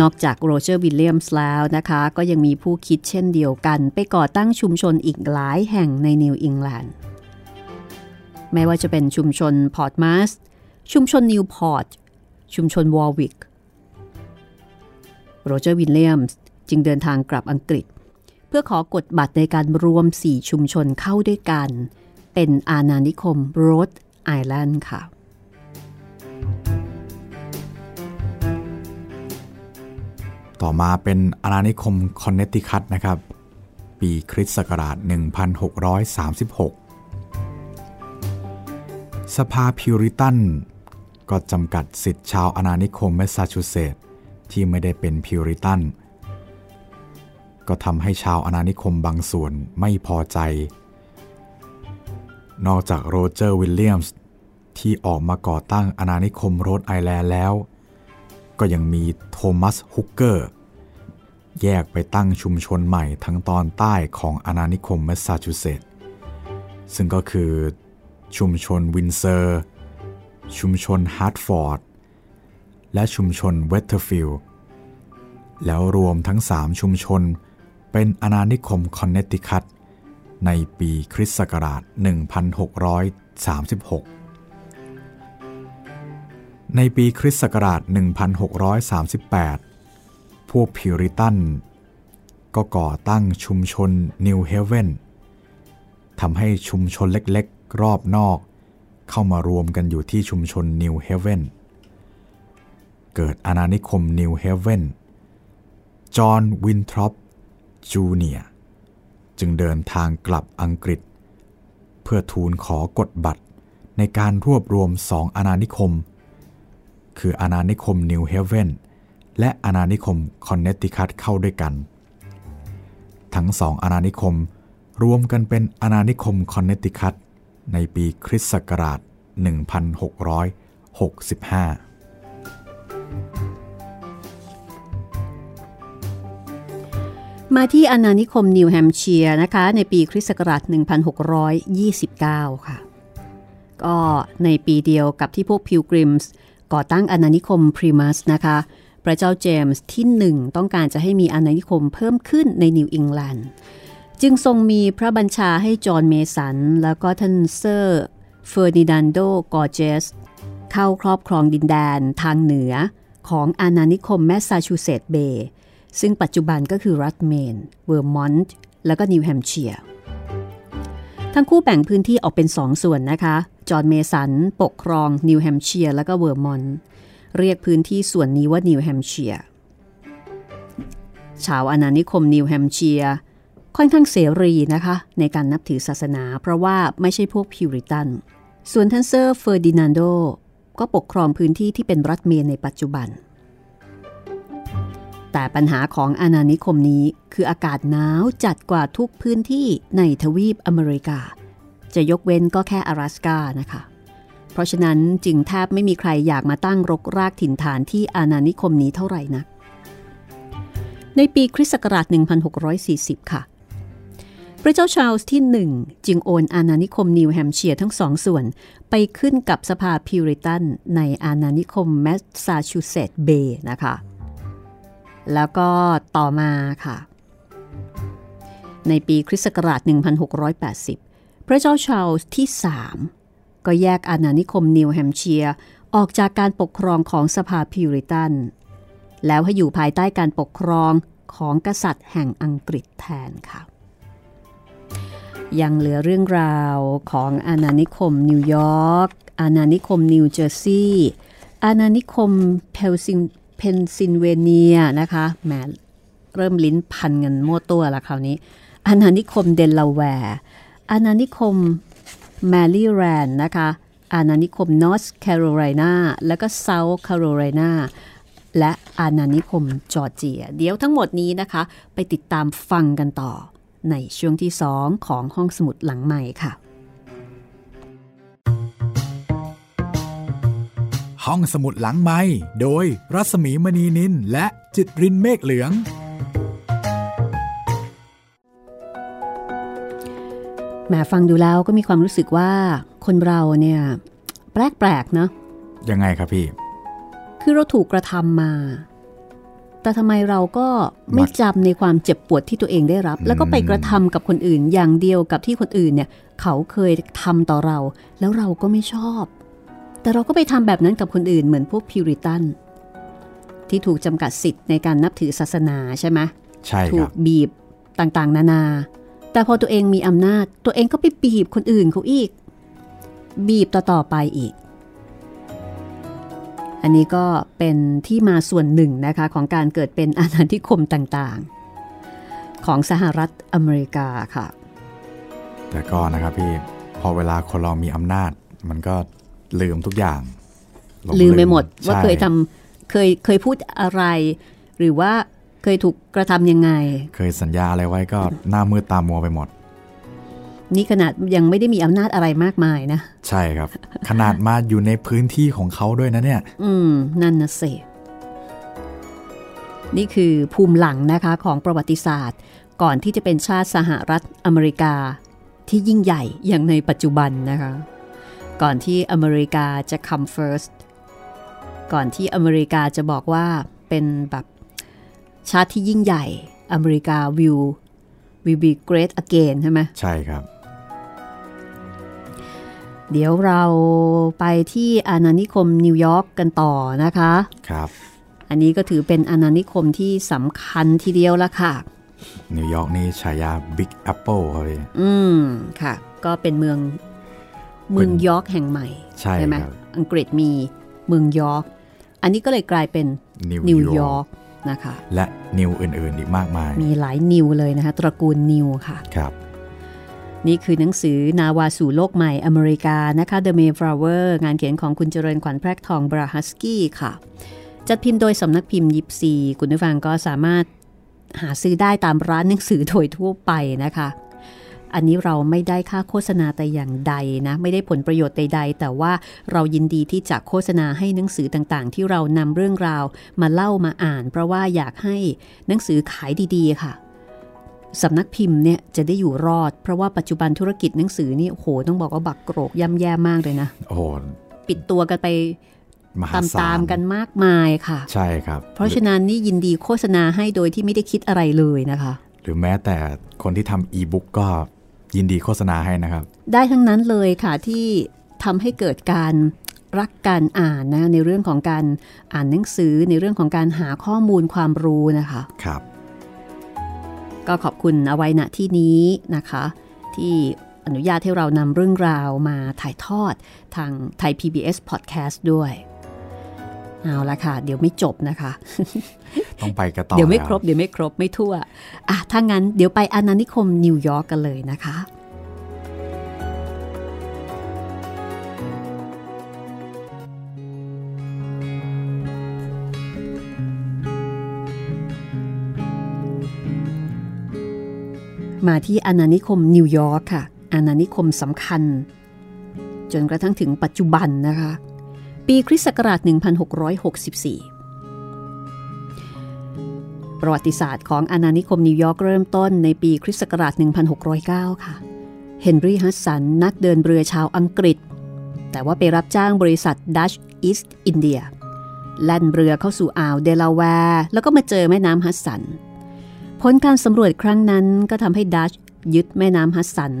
นอกจากโรเจอร์วิลเลียมส์แล้วนะคะ ก็ยังมีผู้คิดเช่นเดียวกัน ไปก่อตั้งชุมชนอีกหลายแห่งในนิวอิงแลนด์ไม่ว่าจะเป็นชุมชนพอร์ตสมัทชุมชนนิวพอร์ตชุมชนวอร์วิกโรเจอร์วิลเลียมส์จึงเดินทางกลับอังกฤษ เพื่อขอกฎบัตรในการรวม 4 ชุมชนเข้าด้วยกัน เป็นอาณานิคมโรดไอแลนด์ค่ะ ต่อมาเป็นอาณานิคมคอนเนตทิคัตนะครับ ปีคริสต์ศักราช 1636 สภาพิวริตันก็จำกัดสิทธิ์ชาวอาณานิคมแมสซาชูเซตส์ที่ไม่ได้เป็นพิวริตันก็ทำให้ชาวอาณานิคมบางส่วนไม่พอใจ นอกจากโรเจอร์วิลเลียมส์ที่ออกมาก่อตั้งอาณานิคมโรดไอแลนด์แล้ว ก็ยังมีโทมัสฮุกเกอร์ แยกไปตั้งชุมชนใหม่ทั้งตอนใต้ของอาณานิคมแมสซาชูเซตส์ซึ่งก็คือชุมชนวินด์เซอร์ ชุมชนฮาร์ตฟอร์ด และชุมชนเวเทอร์สฟิลด์แล้วรวมทั้ง 3 ชุมชนเป็นอาณานิคมคอนเนตทิคัตในปีคริสต์ศักราช 1636 ในปีคริสต์ศักราช 1638 พวกพิวริตัน ก็ก่อตั้งชุมชนนิวเฮเวนทำให้ชุมชนเล็กๆ รอบนอก เข้ามารวมกันอยู่ที่ชุมชนนิวเฮเวนเกิดอาณานิคมนิวเฮเวนจอห์นวินทรอปจูเนียจึงเดินทางกลับอังกฤษ เพื่อทูลขอกฎบัตรในการรวบรวมสองอาณานิคม คืออาณานิคมนิวเฮเวน และอาณานิคมคอนเนตติคัตเข้าด้วยกัน ทั้งสองอาณานิคมรวมกันเป็นอาณานิคมคอนเนตติคัตในปีคริสต์ศักราช 1665 มาที่อาณานิคมนิวแฮมเชียร์นะคะในปีคริสต์ศักราช 1629 ค่ะ ก็ในปีเดียวกับที่พวกพิลกริมส์ก่อตั้งอาณานิคมพลีมัธนะคะ พระเจ้าเจมส์ที่หนึ่งต้องการจะให้มีอาณานิคมเพิ่มขึ้นในนิวอิงแลนด์จึงทรงมีพระบัญชาให้จอห์นเมสัน แล้วก็ท่านเซอร์เฟอร์ดินานโดกอร์เจส เข้าครอบครองดินแดนทางเหนือของอาณานิคมแมสซาชูเซตส์เบย์ซึ่งปัจจุบันก็คือรัฐเมน เวอร์มอนต์ และก็นิวแฮมเชียร์ทั้งคู่แบ่งพื้นที่ออกเป็นสองส่วนนะคะ จอห์นเมสัน ปกครองนิวแฮมเชียร์และก็เวอร์มอนต์ เรียกพื้นที่ส่วนนี้ว่านิวแฮมเชียร์ชาวอาณานิคมนิวแฮมเชียร์ค่อนข้างเสรีนะคะ ในการนับถือศาสนา เพราะว่าไม่ใช่พวกพิวริตัน ส่วนท่านเซอร์เฟอร์ดินานโดก็ปกครองพื้นที่ที่เป็นรัฐเมนในปัจจุบัน แต่ปัญหาของอาณานิคมนี้คืออากาศหนาวจัดกว่าทุกพื้นที่ในทวีปอเมริกา จะยกเว้นก็แค่อะแลสกานะคะ เพราะฉะนั้นจึงแทบไม่มีใครอยากมาตั้งรกรากถิ่นฐานที่อาณานิคมนี้เท่าไหร่นัก ในปีคริสต์ศักราช 1640 ค่ะ พระเจ้าชาลส์ที่หนึ่งจึงโอนอาณานิคมนิวแฮมเชียร์ทั้งสองส่วนไปขึ้นกับสภาพิวริตันในอาณานิคมแมสซาชูเซตส์เบย์นะคะ แล้วก็ต่อมาค่ะ ในปีคริสต์ศักราช 1680 พระเจ้าชาลส์ที่ 3 ก็แยกอาณานิคมนิวแฮมเชียร์ออกจากการปกครองของสภาพิวริตัน แล้วให้อยู่ภายใต้การปกครองของกษัตริย์แห่งอังกฤษแทนค่ะ ยังเหลือเรื่องราวของอาณานิคมนิวยอร์ก อาณานิคมนิวเจอร์ซีย์ อาณานิคมเพลซินเพนซิลเวเนียนะคะแหมเริ่มลิ้นพันกันมั่วตัวละคราวนี้ อาณานิคมเดลาแวร์ อาณานิคม แมรี่แลนด์นะคะอาณานิคมนอร์ทแคโรไลนาและก็เซาท์แคโรไลนาและอาณานิคมจอร์เจีย เดี๋ยวทั้งหมดนี้นะคะ ไปติดตามฟังกันต่อ ในช่วงที่2ของห้องสมุดหลังใหม่ค่ะ ห้องสมุดหลังไม้โดยรัสมีมณีนินและจิตรินเมฆเหลือง แหมฟังดูแล้วก็มีความรู้สึกว่าคนเราเนี่ย แปลกๆเนาะยังไงครับพี่ คือเราถูกกระทำมา แต่ทำไมเราก็ไม่มักจำในความเจ็บปวดที่ตัวเองได้รับ แล้วก็ไปกระทำกับคนอื่นอย่างเดียวกับที่คนอื่นเนี่ย เขาเคยทำต่อเรา แล้วเราก็ไม่ชอบ แต่เราก็ไปทำแบบนั้นกับคนอื่นเหมือนพวกพิวริตันที่ถูกจำกัดสิทธิ์ในการนับถือศาสนาใช่ไหมใช่คถูรักบบีบต่างๆ นานา แต่พอตัวเองมีอำนาจตัวเองก็ไปบีบคนอื่นเขาอีก บีบต่อๆไปอีก อันนี้ก็เป็นที่มาส่วนหนึ่งนะคะของการเกิดเป็นอาณานิคมต่างๆ ของสหรัฐอเมริกาค่ะ แต่ก็นะครับพี่พอเวลาคนเรามีอำนาจ มันก็ลืมทุกอย่างหงลืมไปหมดว่าใช่เคยทำเคยเคยพูดอะไร หรือว่า เคยถูกกระทำยังไง เคยสัญญาอะไรไว้ก็หน้ามืดตามัวไปหมด นี่ขนาดยังไม่ได้มีอำนาจอะไรมากมายนะ ใช่ครับ ขนาดมาอยู่ในพื้นที่ของเขาด้วยนะเนี่ย อืม นั่นนะเสนี่คือภูมิหลังนะคะของประวัติศาสตร์ ก่อนที่จะเป็นชาติสหรัฐอเมริกา ที่ยิ่งใหญ่อย่างในปัจจุบันนะคะ ก่อนที่อเมริกาจะ come first ก่อนที่อเมริกาจะบอกว่าเป็นแบบ ชาติที่ยิ่งใหญ่อเมริกา will will be great again ใช่ไหมใช่ครับ เดี๋ยวเราไปที่อาณานิคมนิวยอร์กกันต่อนะคะครับ อันนี้ก็ถือเป็นอาณานิคมที่สำคัญทีเดียวละค่ะ นิวยอร์กนี่ฉายา Big Apple ครับพี่อืมค่ะ ก็เป็นเมืองเมืองยอร์กแห่งใหม่ใช่ไหมครับอังกฤษมีเมืองยอร์กอันนี้ก็เลยกลายเป็นนิวนิวยยออร์ร์กก นะคะ และ New อื่นๆอีกมากมาย มีหลาย New เลยนะคะ ตระกูล New ค่ะครับ นี่คือหนังสือนาวาสู่โลกใหม่อเมริกานะคะ The Mayflower งานเขียนของคุณเจริญขวัญแพรกทองบราฮัสกี้ค่ะ จัดพิมพ์โดยสำนักพิมพ์ยิปซีคุณผู้ฟังก็สามารถหาซื้อได้ตามร้านหนังสือโดยทั่วไปนะคะ อันนี้เราไม่ได้ค่าโฆษณาแต่อย่างใดนะ ไม่ได้ผลประโยชน์ใดๆ แต่ว่าเรายินดีที่จะโฆษณาให้หนังสือต่างๆ ที่เรานำเรื่องราวมาเล่ามาอ่าน เพราะว่าอยากให้หนังสือขายดีๆ ค่ะสำนักพิมพ์เนี่ยจะได้อยู่รอด เพราะว่าปัจจุบันธุรกิจหนังสือนี่โอ้โหต้องบอกว่าบักโกรกย่ำแย่มากเลยนะโอ้โหปิดตัวกันไปมหาตามศาตามลๆกันมากมายค่ะ ใช่ครับ เพราะฉะนั้นนี่ยินดีโฆษณาให้โดยที่ไม่ได้คิดอะไรเลยนะคะ หรือแม้แต่คนที่ทำอีบุ๊กก็ ยินดีโฆษณาให้นะครับ ได้ทั้งนั้นเลยค่ะที่ทำให้เกิดการรักการอ่านนะในเรื่องของการอ่านหนังสือในเรื่องของการหาข้อมูลความรู้นะคะครับ ก็ขอบคุณเอาไว้ณที่นี้นะคะ ที่อนุญาตให้เรานำเรื่องราวมาถ่ายทอดทางไทย PBS Podcast ด้วย เอาละค่ะ เดี๋ยวไม่จบนะคะ ต้องไปกันต่อเดี๋ยวไม่แล้ครบเดี๋ยวไม่ครบไม่ทั่วอะถ้างั้นเดี๋ยวไปอาณานิคมนิวยอร์กกันเลยนะคะมาที่อาณานิคมนิวยอร์กค่ะอาณานิคมสำคัญ จนกระทั่งถึงปัจจุบันนะคะ ปีคริสต์ศักราช 1664 ประวัติศาสตร์ของอาณานิคมนิวยอร์กเริ่มต้นในปีคริสต์ศักราช 1609 ค่ะเฮนรี่ฮัดสันนักเดินเรือชาวอังกฤษ แต่ว่าไปรับจ้างบริษัทดัชอีสต์อินเดียแล่นเรือเข้าสู่อ่าวเดลาแวร์ แล้วก็มาเจอแม่น้ำฮัดสัน ผลการสำรวจครั้งนั้นก็ทำให้ดัชยึดแม่น้ำฮัดสัน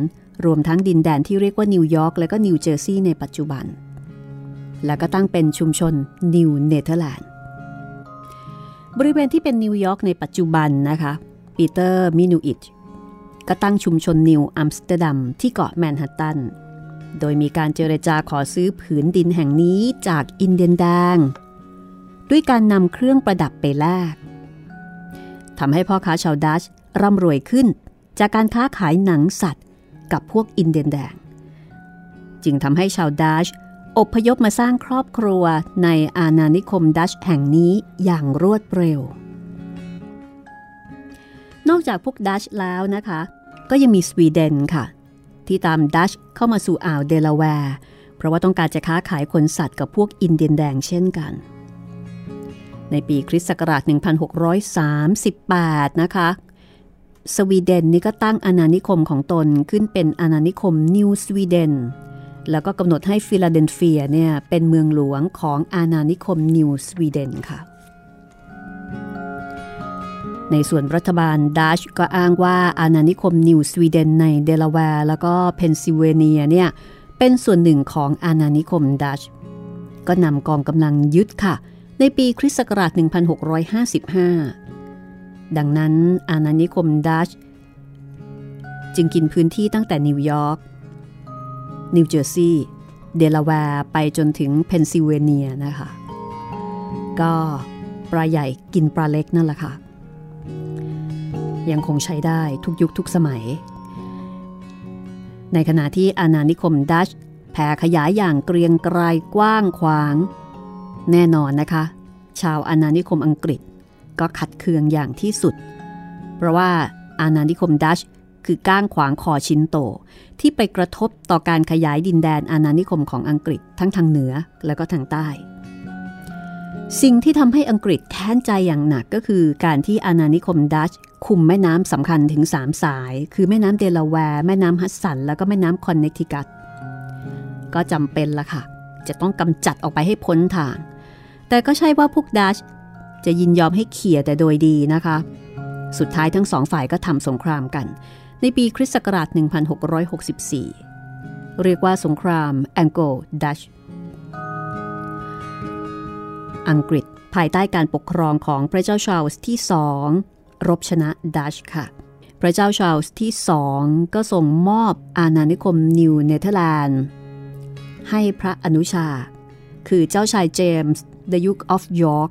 รวมทั้งดินแดนที่เรียกว่านิวยอร์กและก็นิวเจอร์ซีย์ในปัจจุบัน แล้วก็ตั้งเป็นชุมชนนิวเนเธอร์แลนด์ บริเวณที่เป็นนิวยอร์กในปัจจุบันนะคะ ปีเตอร์มินูอิตก็ตั้งชุมชนนิวอัมสเตอร์ดัมที่เกาะแมนฮัตตัน โดยมีการเจรจาขอซื้อผืนดินแห่งนี้จากอินเดียนแดง ด้วยการนำเครื่องประดับไปแลกทำให้พ่อค้าชาวดัชร่ำรวยขึ้นจากการค้าขายหนังสัตว์กับพวกอินเดียนแดง จึงทำให้ชาวดัช อพยพมาสร้างครอบครัวในอาณานิคมดัชแห่งนี้อย่างรวดเร็ว นอกจากพวกดัชแล้วนะคะ ก็ยังมีสวีเดนค่ะ ที่ตามดัชเข้ามาสู่อ่าวเดลาแวร์เพราะว่าต้องการจะค้าขายขนสัตว์กับพวกอินเดียนแดงเช่นกัน ในปีคริสต์ศักราช 1638 นะคะสวีเดนนี่ก็ตั้งอาณานิคมของตนขึ้นเป็นอาณานิคมนิวสวีเดน แล้วก็กำหนดให้ฟิลาเดลเฟียเนี่ยเป็นเมืองหลวงของอาณานิคมนิวสวีเดนค่ะ ในส่วนรัฐบาลดัชก็อ้างว่าอาณานิคมนิวสวีเดนในเดลาแวร์แล้วก็เพนซิลเวเนียเนี่ยเป็นส่วนหนึ่งของอาณานิคมดัชก็นำกองกำลังยึดค่ะ ในปีคริสต์ศักราช 1655 ดังนั้นอาณานิคมดัชจึงกินพื้นที่ตั้งแต่นิวยอร์ก นิวเจอร์ซีย์เดลาแวร์ไปจนถึงเพนซิลเวเนียนะคะ ก็ปลาใหญ่กินปลาเล็กนั่นแหละค่ะ ยังคงใช้ได้ทุกยุคทุกสมัย ในขณะที่อาณานิคมดัชแผ่ขยายอย่างเกรียงไกรกว้างขวาง แน่นอนนะคะ ชาวอาณานิคมอังกฤษก็ขัดเคืองอย่างที่สุด เพราะว่าอาณานิคมดัช คือก้างขวางคอชินโต ที่ไปกระทบต่อการขยายดินแดนอาณานิคมของอังกฤษทั้งทางเหนือและก็ทางใต้ สิ่งที่ทำให้อังกฤษแค้นใจอย่างหนักก็คือการที่อาณานิคมดัชคุมแม่น้ำสำคัญถึง3สาย คือแม่น้ำเดลาแวร์ แม่น้ำฮัสสัน แล้วก็แม่น้ำคอนเนคทิคัตก็จำเป็นละค่ะ จะต้องกำจัดออกไปให้พ้นทาง แต่ก็ใช่ว่าพวกดัชจะยินยอมให้เขี่ยแต่โดยดีนะคะ สุดท้ายทั้งสองฝ่ายก็ทำสงครามกัน ในปีคริสต์ศักราช 1664 เรียกว่าสงครามแองโกลดัชอังกฤษภายใต้การปกครองของพระเจ้าชาร์ลส์ที่สองรบชนะดัชค่ะ พระเจ้าชาร์ลส์ที่สองก็ส่งมอบอาณานิคมนิวเนเธอร์แลนด์ ให้พระอนุชา คือเจ้าชายเจมส์ the Duke of York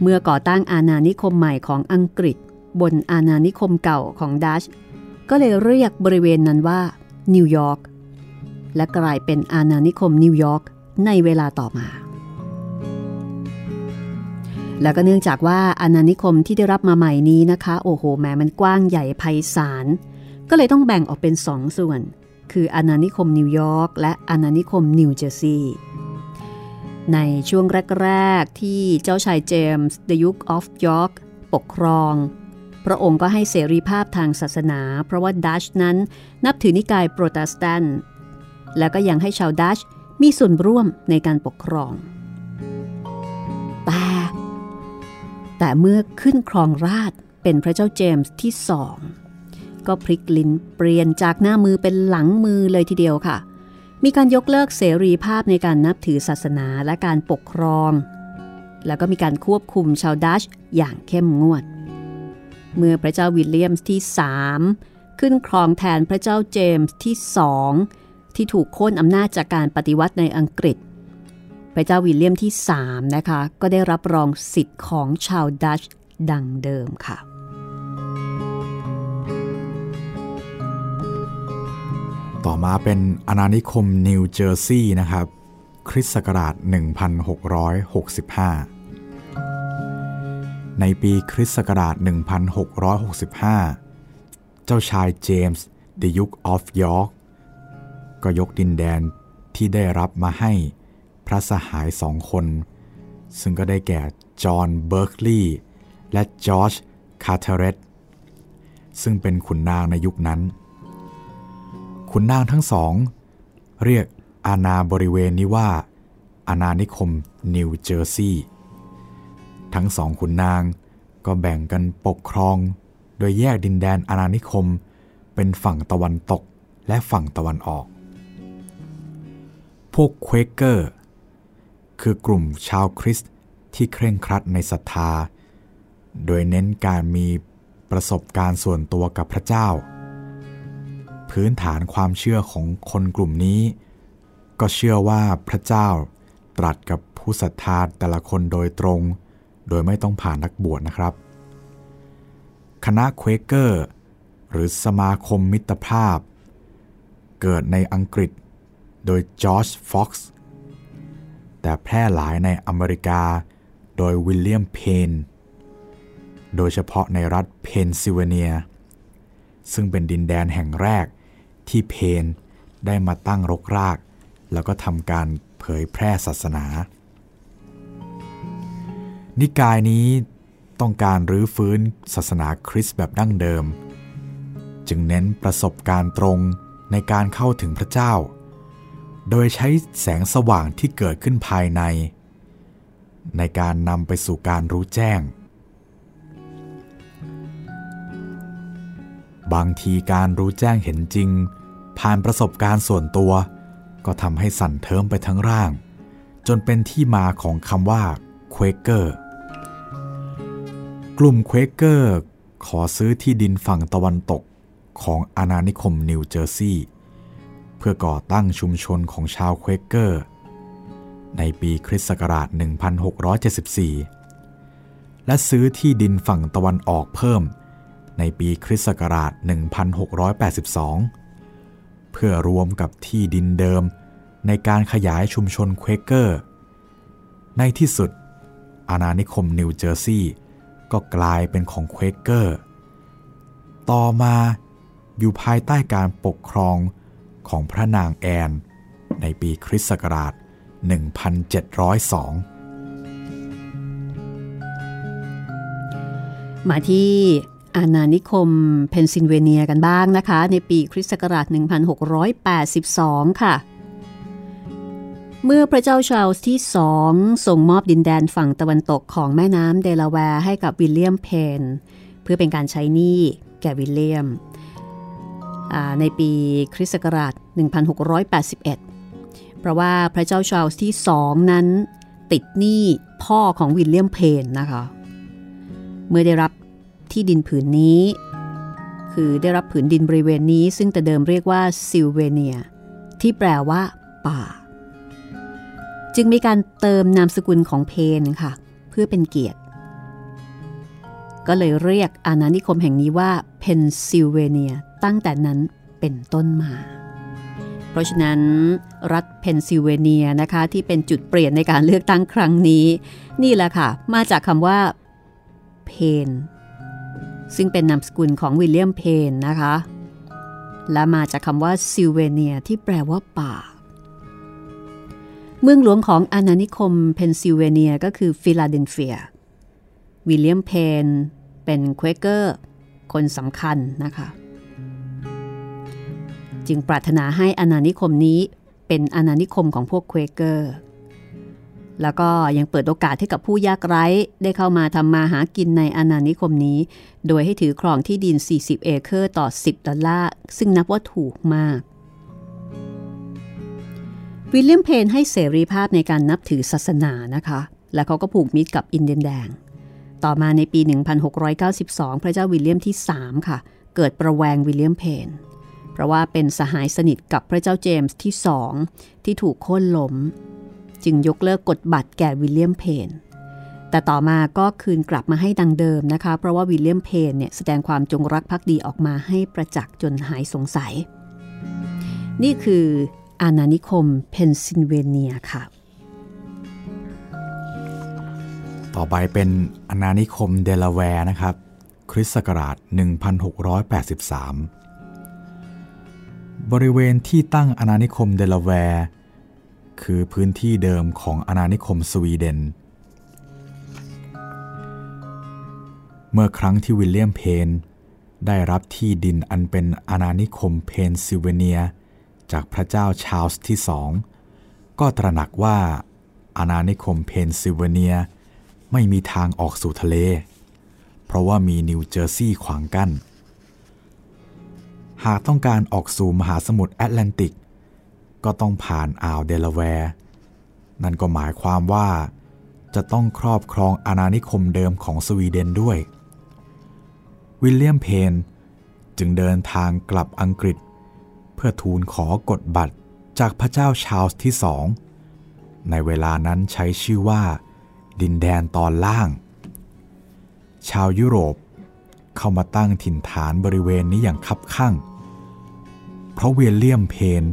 เมื่อก่อตั้งอาณานิคมใหม่ของอังกฤษ บนอาณานิคมเก่าของดัชก็เลยเรียกบริเวณนั้นว่านิวยอร์กและกลายเป็นอาณานิคมนิวยอร์กในเวลาต่อมา แล้วก็เนื่องจากว่าอาณานิคมที่ได้รับมาใหม่นี้นะคะ โอ้โหแหมมันกว้างใหญ่ไพศาล ก็เลยต้องแบ่งออกเป็นสองส่วน คืออาณานิคมนิวยอร์กและอาณานิคมนิวเจอร์ซีย์ในช่วงแรก ๆ ที่เจ้าชายเจมส์ The Duke of York ปกครอง พระองค์ก็ให้เสรีภาพทางศาสนา เพราะว่าดัชนั้นนับถือนิกายโปรเตสแตนต์แล้วก็ยังให้ชาวดัชมีส่วนร่วมในการปกครอง แต่ แต่เมื่อขึ้นครองราชเป็นพระเจ้าเจมส์ที่สอง ก็พลิกลิ้นเปลี่ยนจากหน้ามือเป็นหลังมือเลยทีเดียวค่ะ มีการยกเลิกเสรีภาพในการนับถือศาสนาและการปกครอง แล้วก็มีการควบคุมชาวดัชอย่างเข้มงวด เมื่อพระเจ้าวิลเลียมส์ที่3ขึ้นครองแทนพระเจ้าเจมส์ที่สองที่ถูกโค่นอำนาจจากการปฏิวัติในอังกฤษ พระเจ้าวิลเลียมที่3นะคะ ก็ได้รับรองสิทธิ์ของชาวดัชดั้งเดิมค่ะ ต่อมาเป็นอาณานิคมนิวเจอร์ซีย์นะครับ คริสต์ศักราช 1665 ในปีคริสต์ศักราช 1665 เจ้าชายเจมส์ The Duke of York ก็ยกดินแดนที่ได้รับมาให้พระสหายสองคน ซึ่งก็ได้แก่จอห์นเบิร์กลีย์และจอร์จคาร์เทเรตซึ่งเป็นขุนนางในยุคนั้น ขุนนางทั้งสอง เรียกอาณาบริเวณนี้ว่า อาณานิคมนิวเจอร์ซีย์ ทั้งสองขุนนาง ก็แบ่งกันปกครอง โดยแยกดินแดนอาณานิคม เป็นฝั่งตะวันตกและฝั่งตะวันออก พวกเควเกอร์ คือกลุ่มชาวคริสต์ที่เคร่งครัดในศรัทธา โดยเน้นการมีประสบการณ์ส่วนตัวกับพระเจ้า พื้นฐานความเชื่อของคนกลุ่มนี้ ก็เชื่อว่าพระเจ้าตรัสกับผู้ศรัทธาแต่ละคนโดยตรง โดยไม่ต้องผ่านนักบวชนะครับ คณะเควเกอร์ หรือสมาคมมิตรภาพ เกิดในอังกฤษโดยจอร์จฟ็อกซ์แต่แพร่หลายในอเมริกาโดยวิลเลียมเพน โดยเฉพาะในรัฐเพนซิลเวเนีย ซึ่งเป็นดินแดนแห่งแรกที่เพนได้มาตั้งรกราก แล้วก็ทำการเผยแพร่ศาสนา นิกายนี้ต้องการรื้อฟื้นศาสนาคริสต์แบบดั้งเดิม จึงเน้นประสบการณ์ตรงในการเข้าถึงพระเจ้า โดยใช้แสงสว่างที่เกิดขึ้นภายใน ในการนำไปสู่การรู้แจ้ง บางทีการรู้แจ้งเห็นจริง ผ่านประสบการณ์ส่วนตัว ก็ทำให้สั่นเทิมไปทั้งร่าง จนเป็นที่มาของคำว่าเควเกอร์ กลุ่มเควเกอร์ขอซื้อที่ดินฝั่งตะวันตกของอาณานิคมนิวเจอร์ซีย์เพื่อก่อตั้งชุมชนของชาวเควเกอร์ ในปีคริสต์ศักราช 1674 และซื้อที่ดินฝั่งตะวันออกเพิ่ม ในปีคริสต์ศักราช 1682 เพื่อรวมกับที่ดินเดิมในการขยายชุมชนเควเกอร์ ในที่สุดอาณานิคมนิวเจอร์ซีย์ ก็กลายเป็นของเควเกอร์ ต่อมาอยู่ภายใต้การปกครองของพระนางแอน ในปีคริสต์ศักราช 1702มาที่อาณานิคมเพนซิลเวเนียกันบ้างนะคะ ในปีคริสต์ศักราช 1682 ค่ะ เมื่อพระเจ้าชาร์ลส์ที่สองส่งมอบดินแดนฝั่งตะวันตกของแม่น้ำเดลาแวร์ให้กับวิลเลียมเพนเพื่อเป็นการใช้หนี้แก่วิลเลียม ในปีคริสต์ศักราช 1681 เพราะว่าพระเจ้าชาร์ลส์ที่สองนั้นติดหนี้พ่อของวิลเลียมเพนนะคะ เมื่อได้รับที่ดินผืนนี้ คือได้รับผืนดินบริเวณนี้ซึ่งแต่เดิมเรียกว่าซิลเวเนีย ที่แปลว่าป่า จึงมีการเติมนามสกุลของเพนค่ะ เพื่อเป็นเกียรติ ก็เลยเรียกอาณานิคมแห่งนี้ว่าเพนซิลเวเนียตั้งแต่นั้นเป็นต้นมา เพราะฉะนั้นรัฐเพนซิลเวเนียนะคะที่เป็นจุดเปลี่ยนในการเลือกตั้งครั้งนี้ นี่แหละค่ะ มาจากคำว่าเพนซึ่งเป็นนามสกุลของวิลเลียมเพนนะคะ และมาจากคำว่าซิลเวเนียที่แปลว่าป่า เมืองหลวงของอาณานิคมเพนซิลเวเนียก็คือฟิลาเดลเฟีย วิลเลียมเพนเป็นเควเกอร์คนสำคัญนะคะ จึงปรารถนาให้อาณานิคมนี้เป็นอาณานิคมของพวกเควเกอร์ แล้วก็ยังเปิดโอกาสให้กับผู้ยากไร้ได้เข้ามาทำมาหากินในอาณานิคมนี้ โดยให้ถือครองที่ดิน 40 เอเคอร์ต่อ 10 ดอลลาร์ ซึ่งนับว่าถูกมาก วิลเลียมเพนให้เสรีภาพในการนับถือศาสนานะคะ และเขาก็ผูกมิตรกับอินเดียนแดง ต่อมาในปี 1692 พระเจ้าวิลเลียมที่ 3 ค่ะ เกิดระแวงวิลเลียมเพน เพราะว่าเป็นสหายสนิทกับพระเจ้าเจมส์ที่สองที่ถูกโค่นล้ม จึงยกเลิกกฎบัตรแก่วิลเลียมเพน แต่ต่อมาก็คืนกลับมาให้ดังเดิมนะคะ เพราะว่าวิลเลียมเพนเนี่ยแสดงความจงรักภักดีออกมาให้ประจักษ์จนหายสงสัย นี่คือ อาณานิคมเพนซิลเวเนียค่ะ ต่อไปเป็นอาณานิคมเดลาแวร์นะครับ คริสต์ศักราช 1683 บริเวณที่ตั้งอาณานิคมเดลาแวร์ คือพื้นที่เดิมของอาณานิคมสวีเดน เมื่อครั้งที่วิลเลียมเพนได้รับที่ดินอันเป็นอาณานิคมเพนซิลเวเนีย จากพระเจ้าชาลส์ที่สองก็ตระหนักว่าอาณานิคมเพนซิลเวเนีย ไม่มีทางออกสู่ทะเล เพราะว่ามีนิวเจอร์ซีย์ขวางกั้น หากต้องการออกสู่มหาสมุทรแอตแลนติก ก็ต้องผ่านอ่าวเดลาแวร์ นั่นก็หมายความว่าจะต้องครอบครองอาณานิคมเดิมของสวีเดนด้วย วิลเลียมเพนจึงเดินทางกลับอังกฤษเพื่อทูลขอกฎบัตรจากพระเจ้าชาลส์ที่สอง ในเวลานั้นใช้ชื่อว่า ดินแดนตอนล่าง ชาวยุโรปเข้ามาตั้งถิ่นฐานบริเวณนี้อย่างคับข้าง เพราะเวลเลียมเพน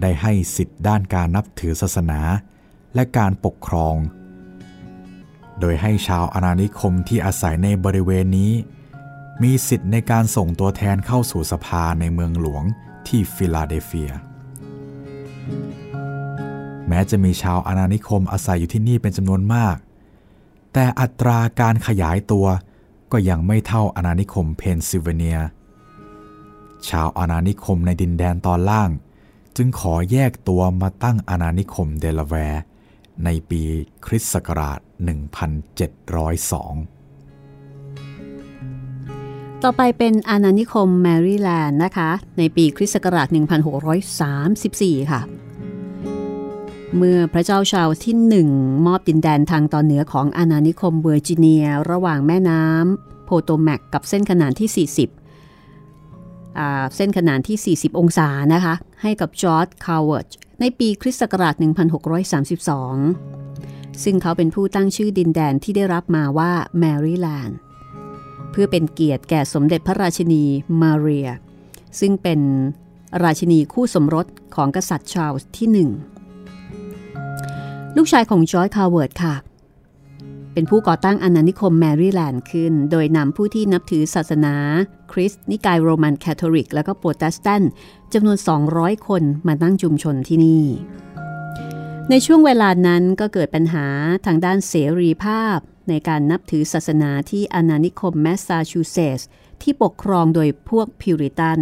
ได้ให้สิทธิ์ด้านการนับถือศาสนาและการปกครอง โดยให้ชาวอาณานิคมที่อาศัยในบริเวณนี้ มีสิทธิ์ในการส่งตัวแทนเข้าสู่สภาในเมืองหลวง ที่ฟิลาเดลเฟีย แม้จะมีชาวอาณานิคมอาศัยอยู่ที่นี่เป็นจำนวนมาก แต่อัตราการขยายตัวก็ยังไม่เท่าอาณานิคมเพนซิลเวเนีย ชาวอาณานิคมในดินแดนตอนล่าง จึงขอแยกตัวมาตั้งอาณานิคมเดลาแวร์ในปีคริสต์ศักราช 1702 ต่อไปเป็นอาณานิคมแมริแลนด์นะคะ ในปีคริสต์ศักราช 1634 ค่ะ เมื่อพระเจ้าชาลส์ที่หนึ่งมอบดินแดนทางตอนเหนือของอาณานิคมเวอร์จิเนีย ระหว่างแม่น้ำโพโตแมกกับเส้นขนานที่ 40 เส้นขนานที่ 40 องศานะคะ ให้กับจอร์จคาลเวิร์ตในปีคริสต์ศักราช 1632 ซึ่งเขาเป็นผู้ตั้งชื่อดินแดนที่ได้รับมาว่าแมริแลนด์ เพื่อเป็นเกียรติแก่สมเด็จพระราชินีมาเรีย ซึ่งเป็นราชินีคู่สมรสของกษัตริย์ชาลส์ที่หนึ่งลูกชายของจอร์จคาลเวิร์ตค่ะ เป็นผู้ก่อตั้งอาณานิคมแมริแลนด์ขึ้น โดยนำผู้ที่นับถือศาสนา คริสต์นิกายโรมันคาทอลิก และก็โปรเตสแตนต์จำนวน 200 คนมาตั้งชุมชนที่นี่ ในช่วงเวลานั้นก็เกิดปัญหาทางด้านเสรีภาพ ในการนับถือศาสนาที่อาณานิคมแมสซาชูเซตส์ที่ปกครองโดยพวกพิวริตัน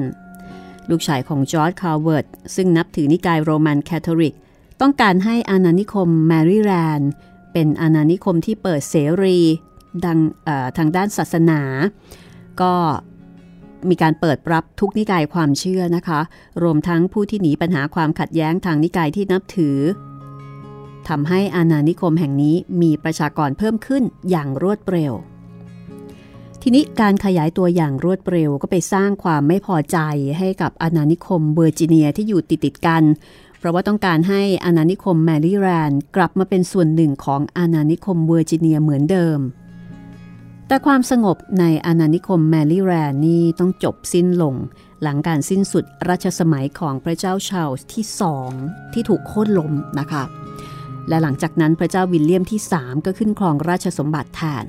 ลูกชายของจอร์จคาลเวิร์ตซึ่งนับถือนิกายโรมันคาทอลิก ต้องการให้อาณานิคมแมริแลนด์เป็นอาณานิคมที่เปิดเสรีดังทางด้านศาสนา ก็มีการเปิดรับทุกนิกายความเชื่อนะคะ รวมทั้งผู้ที่หนีปัญหาความขัดแย้งทางนิกายที่นับถือ ทำให้อาณานิคมแห่งนี้มีประชากรเพิ่มขึ้นอย่างรวดเร็ว ทีนี้การขยายตัวอย่างรวดเร็วก็ไปสร้างความไม่พอใจให้กับอาณานิคมเวอร์จิเนียที่อยู่ติดติดกัน เพราะว่าต้องการให้อาณานิคมแมรี่แลนด์กลับมาเป็นส่วนหนึ่งของอาณานิคมเวอร์จิเนียเหมือนเดิม แต่ความสงบในอาณานิคมแมรี่แลนด์นี่ต้องจบสิ้นลง หลังการสิ้นสุดรัชสมัยของพระเจ้าชาลส์ที่สองที่ถูกโค่นล้มนะคะ และหลังจากนั้นพระเจ้าวิลเลียมที่ 3 ก็ขึ้นครองราชสมบัติแทน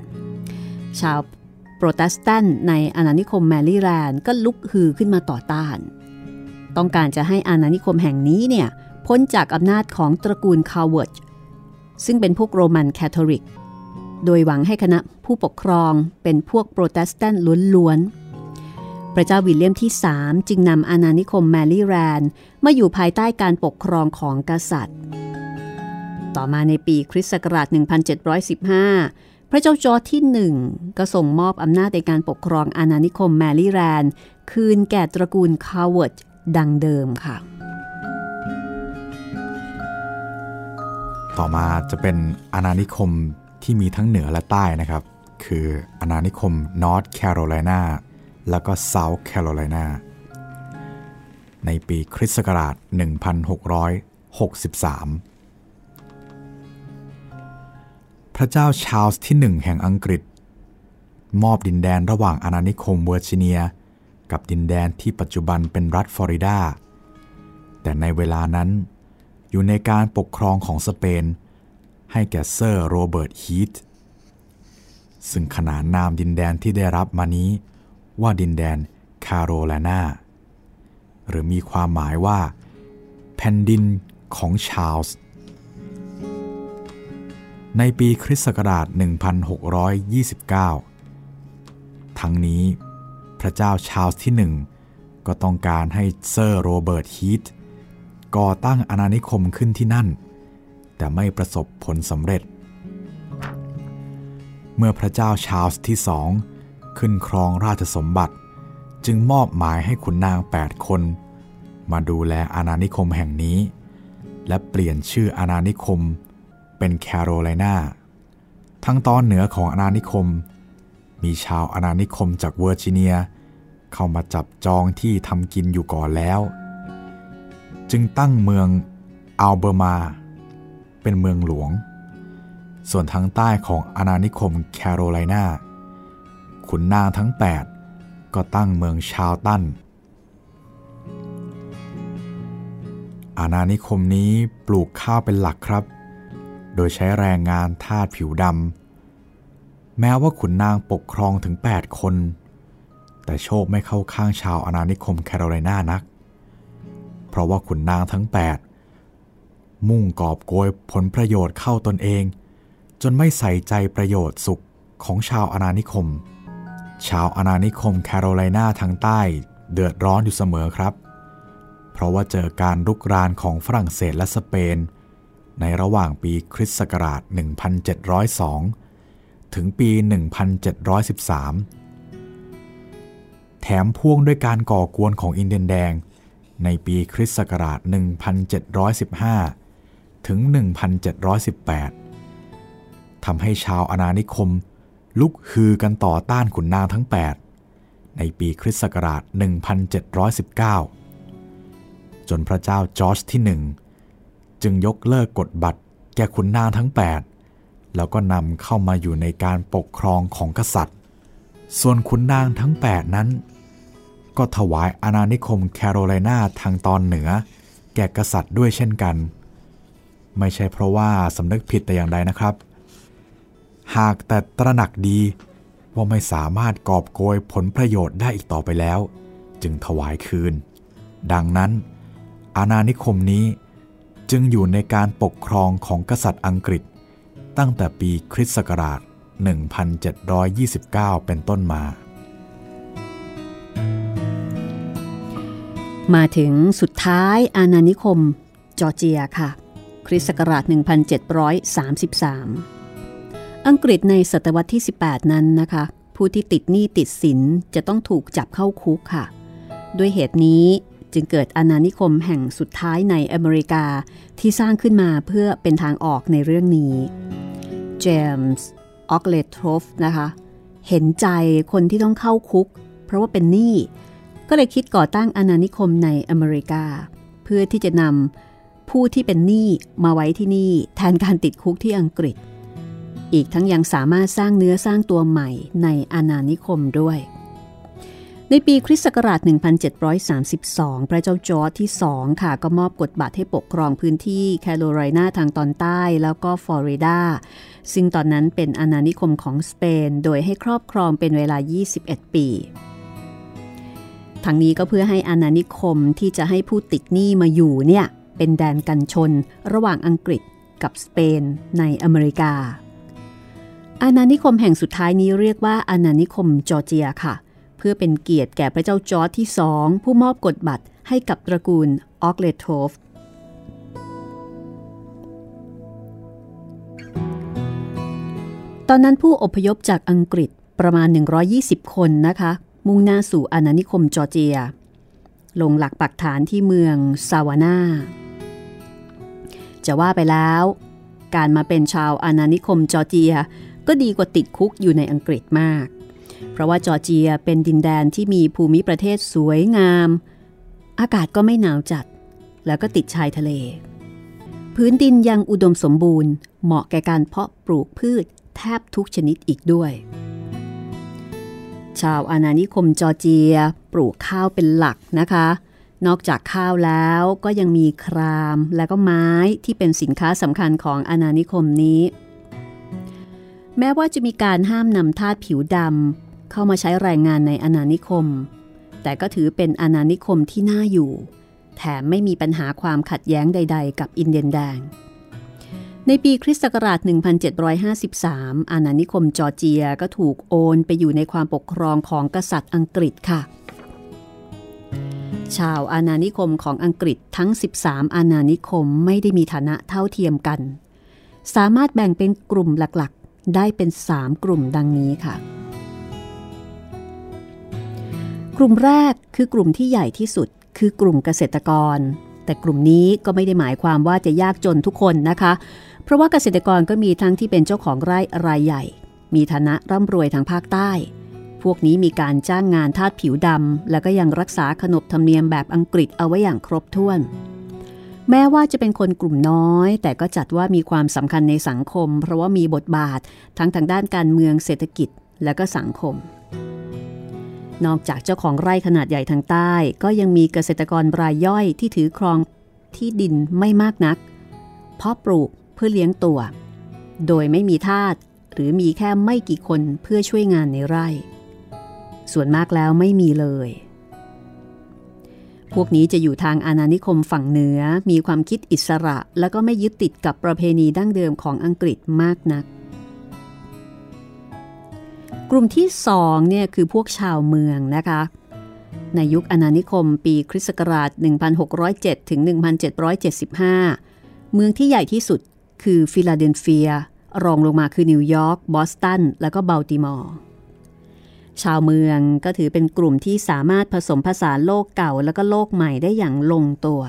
ชาวโปรเตสแตนต์ในอาณานิคมแมรี่แลนด์ก็ลุกฮือขึ้นมาต่อต้าน ต้องการจะให้อาณานิคมแห่งนี้เนี่ยพ้นจากอำนาจของตระกูลคาลเวิร์ตซึ่งเป็นพวกโรมันแคทอลิก โดยหวังให้คณะผู้ปกครองเป็นพวกโปรเตสแตนต์ล้วนๆ พระเจ้าวิลเลียมที่ 3 จึงนำอาณานิคมแมรี่แลนด์มาอยู่ภายใต้การปกครองของกษัตริย์ ต่อมาในปีคริสต์ศักราช 1715 พระเจ้าจอร์จที่ 1 ก็ส่งมอบอำนาจในการปกครองอาณานิคมแมรี่แลนด์ คืนแก่ตระกูลคาลเวิร์ตดังเดิมค่ะ ต่อมาจะเป็นอาณานิคมที่มีทั้งเหนือและใต้นะครับ คืออาณานิคมนอร์ทแคโรไลนาแล้วก็เซาท์แคโรไลนาในปีคริสต์ศักราช 1663 พระเจ้าชาร์ลส์ที่หนึ่งแห่งอังกฤษ มอบดินแดนระหว่างอาณานิคมเวอร์จิเนีย กับดินแดนที่ปัจจุบันเป็นรัฐฟลอริดา แต่ในเวลานั้น อยู่ในการปกครองของสเปน ให้แก่เซอร์โรเบิร์ตฮีทซึ่งขนานนามดินแดนที่ได้รับมานี้ ว่าดินแดนคาโรไลนาหรือมีความหมายว่า แผ่นดินของชาร์ลส์ ในปีคริสต์ศักราช 1629 ทั้งนี้พระเจ้าชาลส์ที่หนึ่งก็ต้องการให้เซอร์โรเบิร์ตฮีทก่อตั้งอาณานิคมขึ้นที่นั่น แต่ไม่ประสบผลสำเร็จ เมื่อพระเจ้าชาลส์ที่สองขึ้นครองราชสมบัติ จึงมอบหมายให้ขุนนาง 8 คน มาดูแลอาณานิคมแห่งนี้ และเปลี่ยนชื่ออาณานิคม เป็นแคโรไลนาทั้งตอนเหนือของอาณานิคม มีชาวอาณานิคมจากเวอร์จิเนีย เข้ามาจับจองที่ทำกินอยู่ก่อนแล้ว จึงตั้งเมืองอัลเบอร์มา เป็นเมืองหลวง ส่วนทางใต้ของอาณานิคมแคโรไลนาขุนนางทั้ง 8 ก็ตั้งเมืองชาวตันอาณานิคมนี้ปลูกข้าวเป็นหลักครับ โดยใช้แรงงานทาสผิวดำแม้ว่าขุนนางปกครองถึง 8 คน แต่โชคไม่เข้าข้างชาวอาณานิคมแคโรไลนานัก เพราะว่าขุนนางทั้ง 8 มุ่งกอบโกยผลประโยชน์เข้าตนเอง จนไม่ใส่ใจประโยชน์สุขของชาวอาณานิคม ชาวอาณานิคมแคโรไลนาทางใต้เดือดร้อนอยู่เสมอครับ เพราะว่าเจอการรุกรานของฝรั่งเศสและสเปน ในระหว่างปีคริสต์ศักราช 1702 ถึงปี 1713 แถมพ่วงด้วยการก่อกวนของอินเดียนแดง ในปีคริสต์ศักราช 1715 ถึง 1718 ทำให้ชาวอาณานิคม ลุกฮือกันต่อต้านขุนนางทั้ง 8 ในปีคริสต์ศักราช 1719 จนพระเจ้าจอร์จที่หนึ่ง จึงยกเลิกกฎบัตรแก่ขุนนางทั้ง 8 แล้วก็นำเข้ามาอยู่ในการปกครองของกษัตริย์ ส่วนขุนนางทั้ง 8 นั้น ก็ถวายอาณานิคมแคโรไลนาทางตอนเหนือ แก่กษัตริย์ด้วยเช่นกัน ไม่ใช่เพราะว่าสำนึกผิดแต่อย่างใดนะครับ หากแต่ตระหนักดีว่าไม่สามารถกอบโกยผลประโยชน์ได้อีกต่อไปแล้ว จึงถวายคืน ดังนั้น อาณานิคมนี้ จึงอยู่ในการปกครองของกษัตริย์อังกฤษ ตั้งแต่ปีคริสต์ศักราช 1729 เป็นต้นมา มาถึงสุดท้ายอาณานิคม จอร์เจียค่ะ คริสต์ศักราช 1733 อังกฤษในศตวรรษที่ 18 นั้นนะคะ ผู้ที่ติดหนี้ติดสินจะต้องถูกจับเข้าคุกค่ะ ด้วยเหตุนี้ จึงเกิดอาณานิคมแห่งสุดท้ายในอเมริกาที่สร้างขึ้นมาเพื่อเป็นทางออกในเรื่องนี้ เจมส์ออกเลทรฟนะคะ เห็นใจคนที่ต้องเข้าคุก เพราะว่าเป็นหนี้ก็เลยคิดก่อตั้งอาณานิคมในอเมริกา เพื่อที่จะนำผู้ที่เป็นหนี้มาไว้ที่นี่แทนการติดคุกที่อังกฤษ อีกทั้งยังสามารถสร้างเนื้อสร้างตัวใหม่ในอาณานิคมด้วย ในปีคริสต์ศักราช 1732 พระเจ้าจอร์จที่ 2 ค่ะ ก็มอบกฎบัตรให้ปกครองพื้นที่แคโรไลนาทางตอนใต้แล้วก็ฟลอริดา ซึ่งตอนนั้นเป็นอาณานิคมของสเปน โดยให้ครอบครองเป็นเวลา 21 ปีทั้งนี้ก็เพื่อให้อาณานิคมที่จะให้ผู้ติดหนี้มาอยู่เนี่ยเป็นแดนกันชนระหว่างอังกฤษกับสเปนในอเมริกา อาณานิคมแห่งสุดท้ายนี้เรียกว่าอาณานิคมจอร์เจียค่ะ พื่อเป็นเกียรติแก่พระเจ้าจอร์จที่สองผู้มอบกฎบัตรให้กับตระกูลออกเลโทฟตอนนั้นผู้อพยพจากอังกฤษประมาณ 120 คนนะคะ มุ่งหน้าสู่อาณานิคมจอร์เจีย ลงหลักปักฐานที่เมืองซาวันนาจะว่าไปแล้ว การมาเป็นชาวอาณานิคมจอร์เจีย ก็ดีกว่าติดคุกอยู่ในอังกฤษมาก เพราะว่าจอร์เจียเป็นดินแดนที่มีภูมิประเทศสวยงาม อากาศก็ไม่หนาวจัด แล้วก็ติดชายทะเล พื้นดินยังอุดมสมบูรณ์ เหมาะแก่การเพาะปลูกพืชแทบทุกชนิดอีกด้วย ชาวอาณานิคมจอร์เจียปลูกข้าวเป็นหลักนะคะ นอกจากข้าวแล้วก็ยังมีครามและก็ไม้ที่เป็นสินค้าสำคัญของอาณานิคมนี้ แม้ว่าจะมีการห้ามนำทาสผิวดำ เข้ามาใช้แรงงานในอาณานิคม แต่ก็ถือเป็นอาณานิคมที่น่าอยู่ แถมไม่มีปัญหาความขัดแย้งใด ๆ กับอินเดียนแดง ในปีคริสต์ศักราช 1753 อาณานิคมจอร์เจียก็ถูกโอนไปอยู่ในความปกครองของกษัตริย์อังกฤษค่ะชาวอาณานิคมของอังกฤษทั้ง 13 อาณานิคมไม่ได้มีฐานะเท่าเทียมกัน สามารถแบ่งเป็นกลุ่มหลักๆ ได้เป็น 3 กลุ่มดังนี้ค่ะ กลุ่มแรกคือกลุ่มที่ใหญ่ที่สุด คือกลุ่มเกษตรกร แต่กลุ่มนี้ก็ไม่ได้หมายความว่าจะยากจนทุกคนนะคะ เพราะว่าเกษตรกรก็มีทั้งที่เป็นเจ้าของไร่รายใหญ่ มีฐานะร่ำรวยทางภาคใต้ พวกนี้มีการจ้างงานทาสผิวดำแล้วก็ยังรักษาขนบธรรมเนียมแบบอังกฤษเอาไว้อย่างครบถ้วน แม้ว่าจะเป็นคนกลุ่มน้อย แต่ก็จัดว่ามีความสำคัญในสังคม เพราะว่ามีบทบาททั้งทางด้านการเมืองเศรษฐกิจและก็สังคม นอกจากเจ้าของไร่ขนาดใหญ่ทางใต้ ก็ยังมีเกษตรกรรายย่อยที่ถือครองที่ดินไม่มากนัก เพาะปลูกเพื่อเลี้ยงตัว โดยไม่มีทาสหรือมีแค่ไม่กี่คนเพื่อช่วยงานในไร่ ส่วนมากแล้วไม่มีเลย พวกนี้จะอยู่ทางอาณานิคมฝั่งเหนือ มีความคิดอิสระ แล้วก็ไม่ยึดติดกับประเพณีดั้งเดิมของอังกฤษมากนัก กลุ่มที่สองเนี่ยคือพวกชาวเมืองนะคะ ในยุคอาณานิคมปีคริสต์ศักราช 1607 ถึง 1775 เมืองที่ใหญ่ที่สุดคือฟิลาเดลเฟีย รองลงมาคือนิวยอร์ก บอสตัน แล้วก็บัลติมอร์ ชาวเมืองก็ถือเป็นกลุ่มที่สามารถผสมผสานโลกเก่าแล้วก็โลกใหม่ได้อย่างลงตัว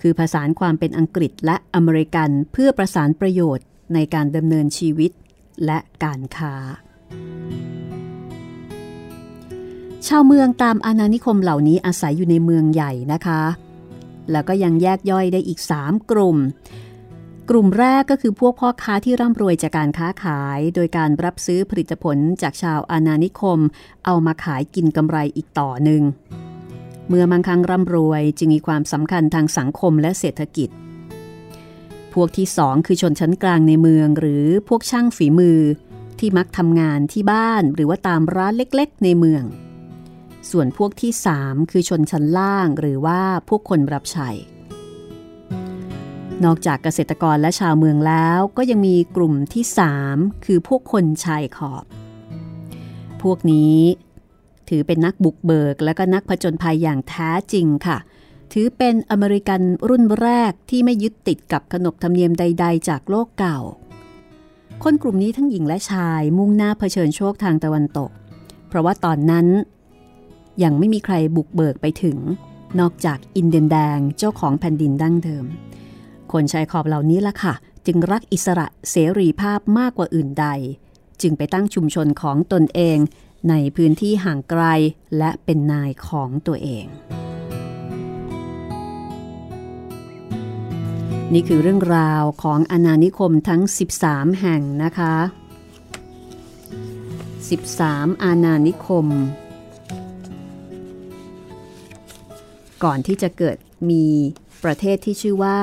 คือผสานความเป็นอังกฤษและอเมริกันเพื่อประสานประโยชน์ในการดำเนินชีวิตและการค้า ชาวเมืองตามอาณานิคมเหล่านี้อาศัยอยู่ในเมืองใหญ่นะคะ แล้วก็ยังแยกย่อยได้อีก 3 กลุ่ม กลุ่มแรกก็คือพวกพ่อค้าที่ร่ำรวยจากการค้าขาย โดยการรับซื้อผลิตผลจากชาวอาณานิคม เอามาขายกินกำไรอีกต่อหนึ่ง เมื่อมังคังร่ำรวยจึงมีความสำคัญทางสังคมและเศรษฐกิจ พวกที่สองคือชนชั้นกลางในเมืองหรือพวกช่างฝีมือ ที่มักทำงานที่บ้านหรือว่าตามร้านเล็กๆ ในเมือง ส่วนพวกที่สามคือชนชั้นล่างหรือว่าพวกคนรับใช้นอกจากเกษตรกรและชาวเมืองแล้วก็ยังมีกลุ่มที่3คือพวกคนชายขอบ พวกนี้ถือเป็นนักบุกเบิกและก็นักผจญภัยอย่างแท้จริงค่ะ ถือเป็นอเมริกันรุ่นแรกที่ไม่ยึดติดกับขนบธรรมเนียมใด ๆ จากโลกเก่า คนกลุ่มนี้ทั้งหญิงและชายมุ่งหน้าเผชิญโชคทางตะวันตก เพราะว่าตอนนั้น ยังไม่มีใครบุกเบิกไปถึง นอกจากอินเดียนแดงเจ้าของแผ่นดินดั้งเดิม คนชายขอบเหล่านี้ล่ะค่ะ จึงรักอิสระเสรีภาพมากกว่าอื่นใด จึงไปตั้งชุมชนของตนเองในพื้นที่ห่างไกลและเป็นนายของตัวเอง นี่คือเรื่องราวของอาณานิคมทั้ง 13 แห่งนะคะ 13 อาณานิคม ก่อนที่จะเกิดมีประเทศที่ชื่อว่า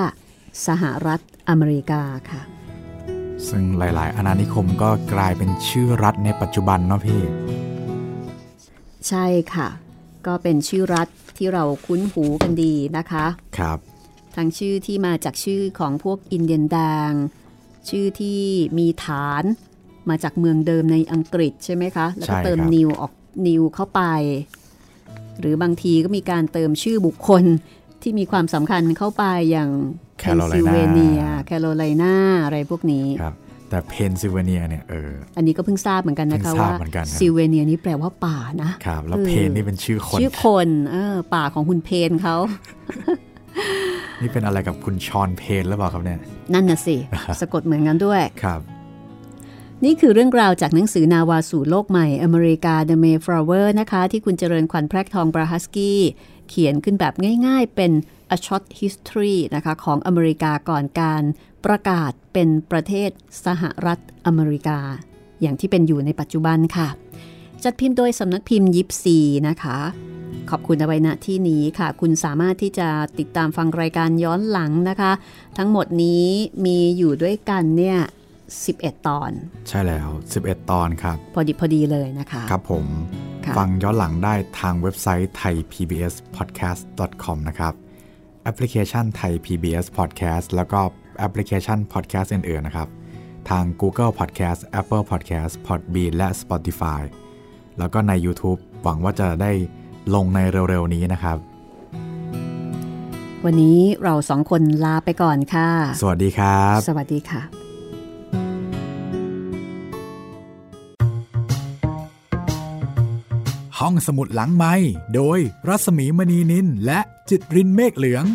สหรัฐอเมริกาค่ะ ซึ่งหลาย ๆ อาณานิคมก็กลายเป็นชื่อรัฐในปัจจุบันเนาะพี่ ใช่ค่ะ ก็เป็นชื่อรัฐที่เราคุ้นหูกันดีนะคะ ครับ ทั้งชื่อที่มาจากชื่อของพวกอินเดียนแดงชื่อที่มีฐานมาจากเมืองเดิมในอังกฤษใช่ไหมคะ แล้วก็ใช่เติมครับนิวยอร์กนิวเข้าไป หรือบางทีก็มีการเติมชื่อบุคคลที่มีความสำคัญเข้าไปอย่างเพนซิลเวเนีย แคโรไลนาอะไรพวกนี้ครับแต่เพนซิลเวเนียเนี่ยเออ อันนี้ก็เพิ่งทราบเหมือนกันนะคะเพิ่งทราบว่าเหมือนกันนะซิลเวเนียนี่แปลว่าป่านะ ครับ แล้วเออเพนนี่เป็นชื่อคน ชื่อคน เออ ป่าของคุณเพนเขา นี่เป็นอะไรกับคุณชอนเพนหรือเปล่าครับเนี่ย นั่นน่ะสิ สะกดเหมือนกันด้วย ครับ นี่คือเรื่องราวจากหนังสือนาวาสู่โลกใหม่อเมริกา The Mayflower นะคะ ที่คุณเจริญขวัญแพรกทองบราฮัสกี้ เขียนขึ้นแบบง่ายๆ เป็น a short history นะคะ ของอเมริกาก่อนการประกาศเป็นประเทศสหรัฐอเมริกา อย่างที่เป็นอยู่ในปัจจุบันค่ะ จัดพิมพ์โดยสำนักพิมพ์ยิปซีนะคะ ขอบคุณเอาไว้ณที่นี้ค่ะ คุณสามารถที่จะติดตามฟังรายการย้อนหลังนะคะ ทั้งหมดนี้มีอยู่ด้วยกันเนี่ย11 ตอน ใช่แล้ว 11 ตอนครับ พอดีพอดีเลยนะคะ ครับผมค่ะฟังย้อนหลังได้ทางเว็บไซต์ไทย PBS podcast com นะครับ แอปพลิเคชันไทย PBS podcast แล้วก็แอปพลิเคชัน podcast อื่นๆนะครับ ทาง Google Podcast Apple Podcast Podbean และ Spotify แล้วก็ใน YouTube หวังว่าจะได้ลงในเร็วๆนี้นะครับ วันนี้เราสองคนลาไปก่อนค่ะ สวัสดีครับ สวัสดีค่ะ ห้องสมุดหลังไม้โดยรัสมีมณีนินและจิตรินเมฆเหลือง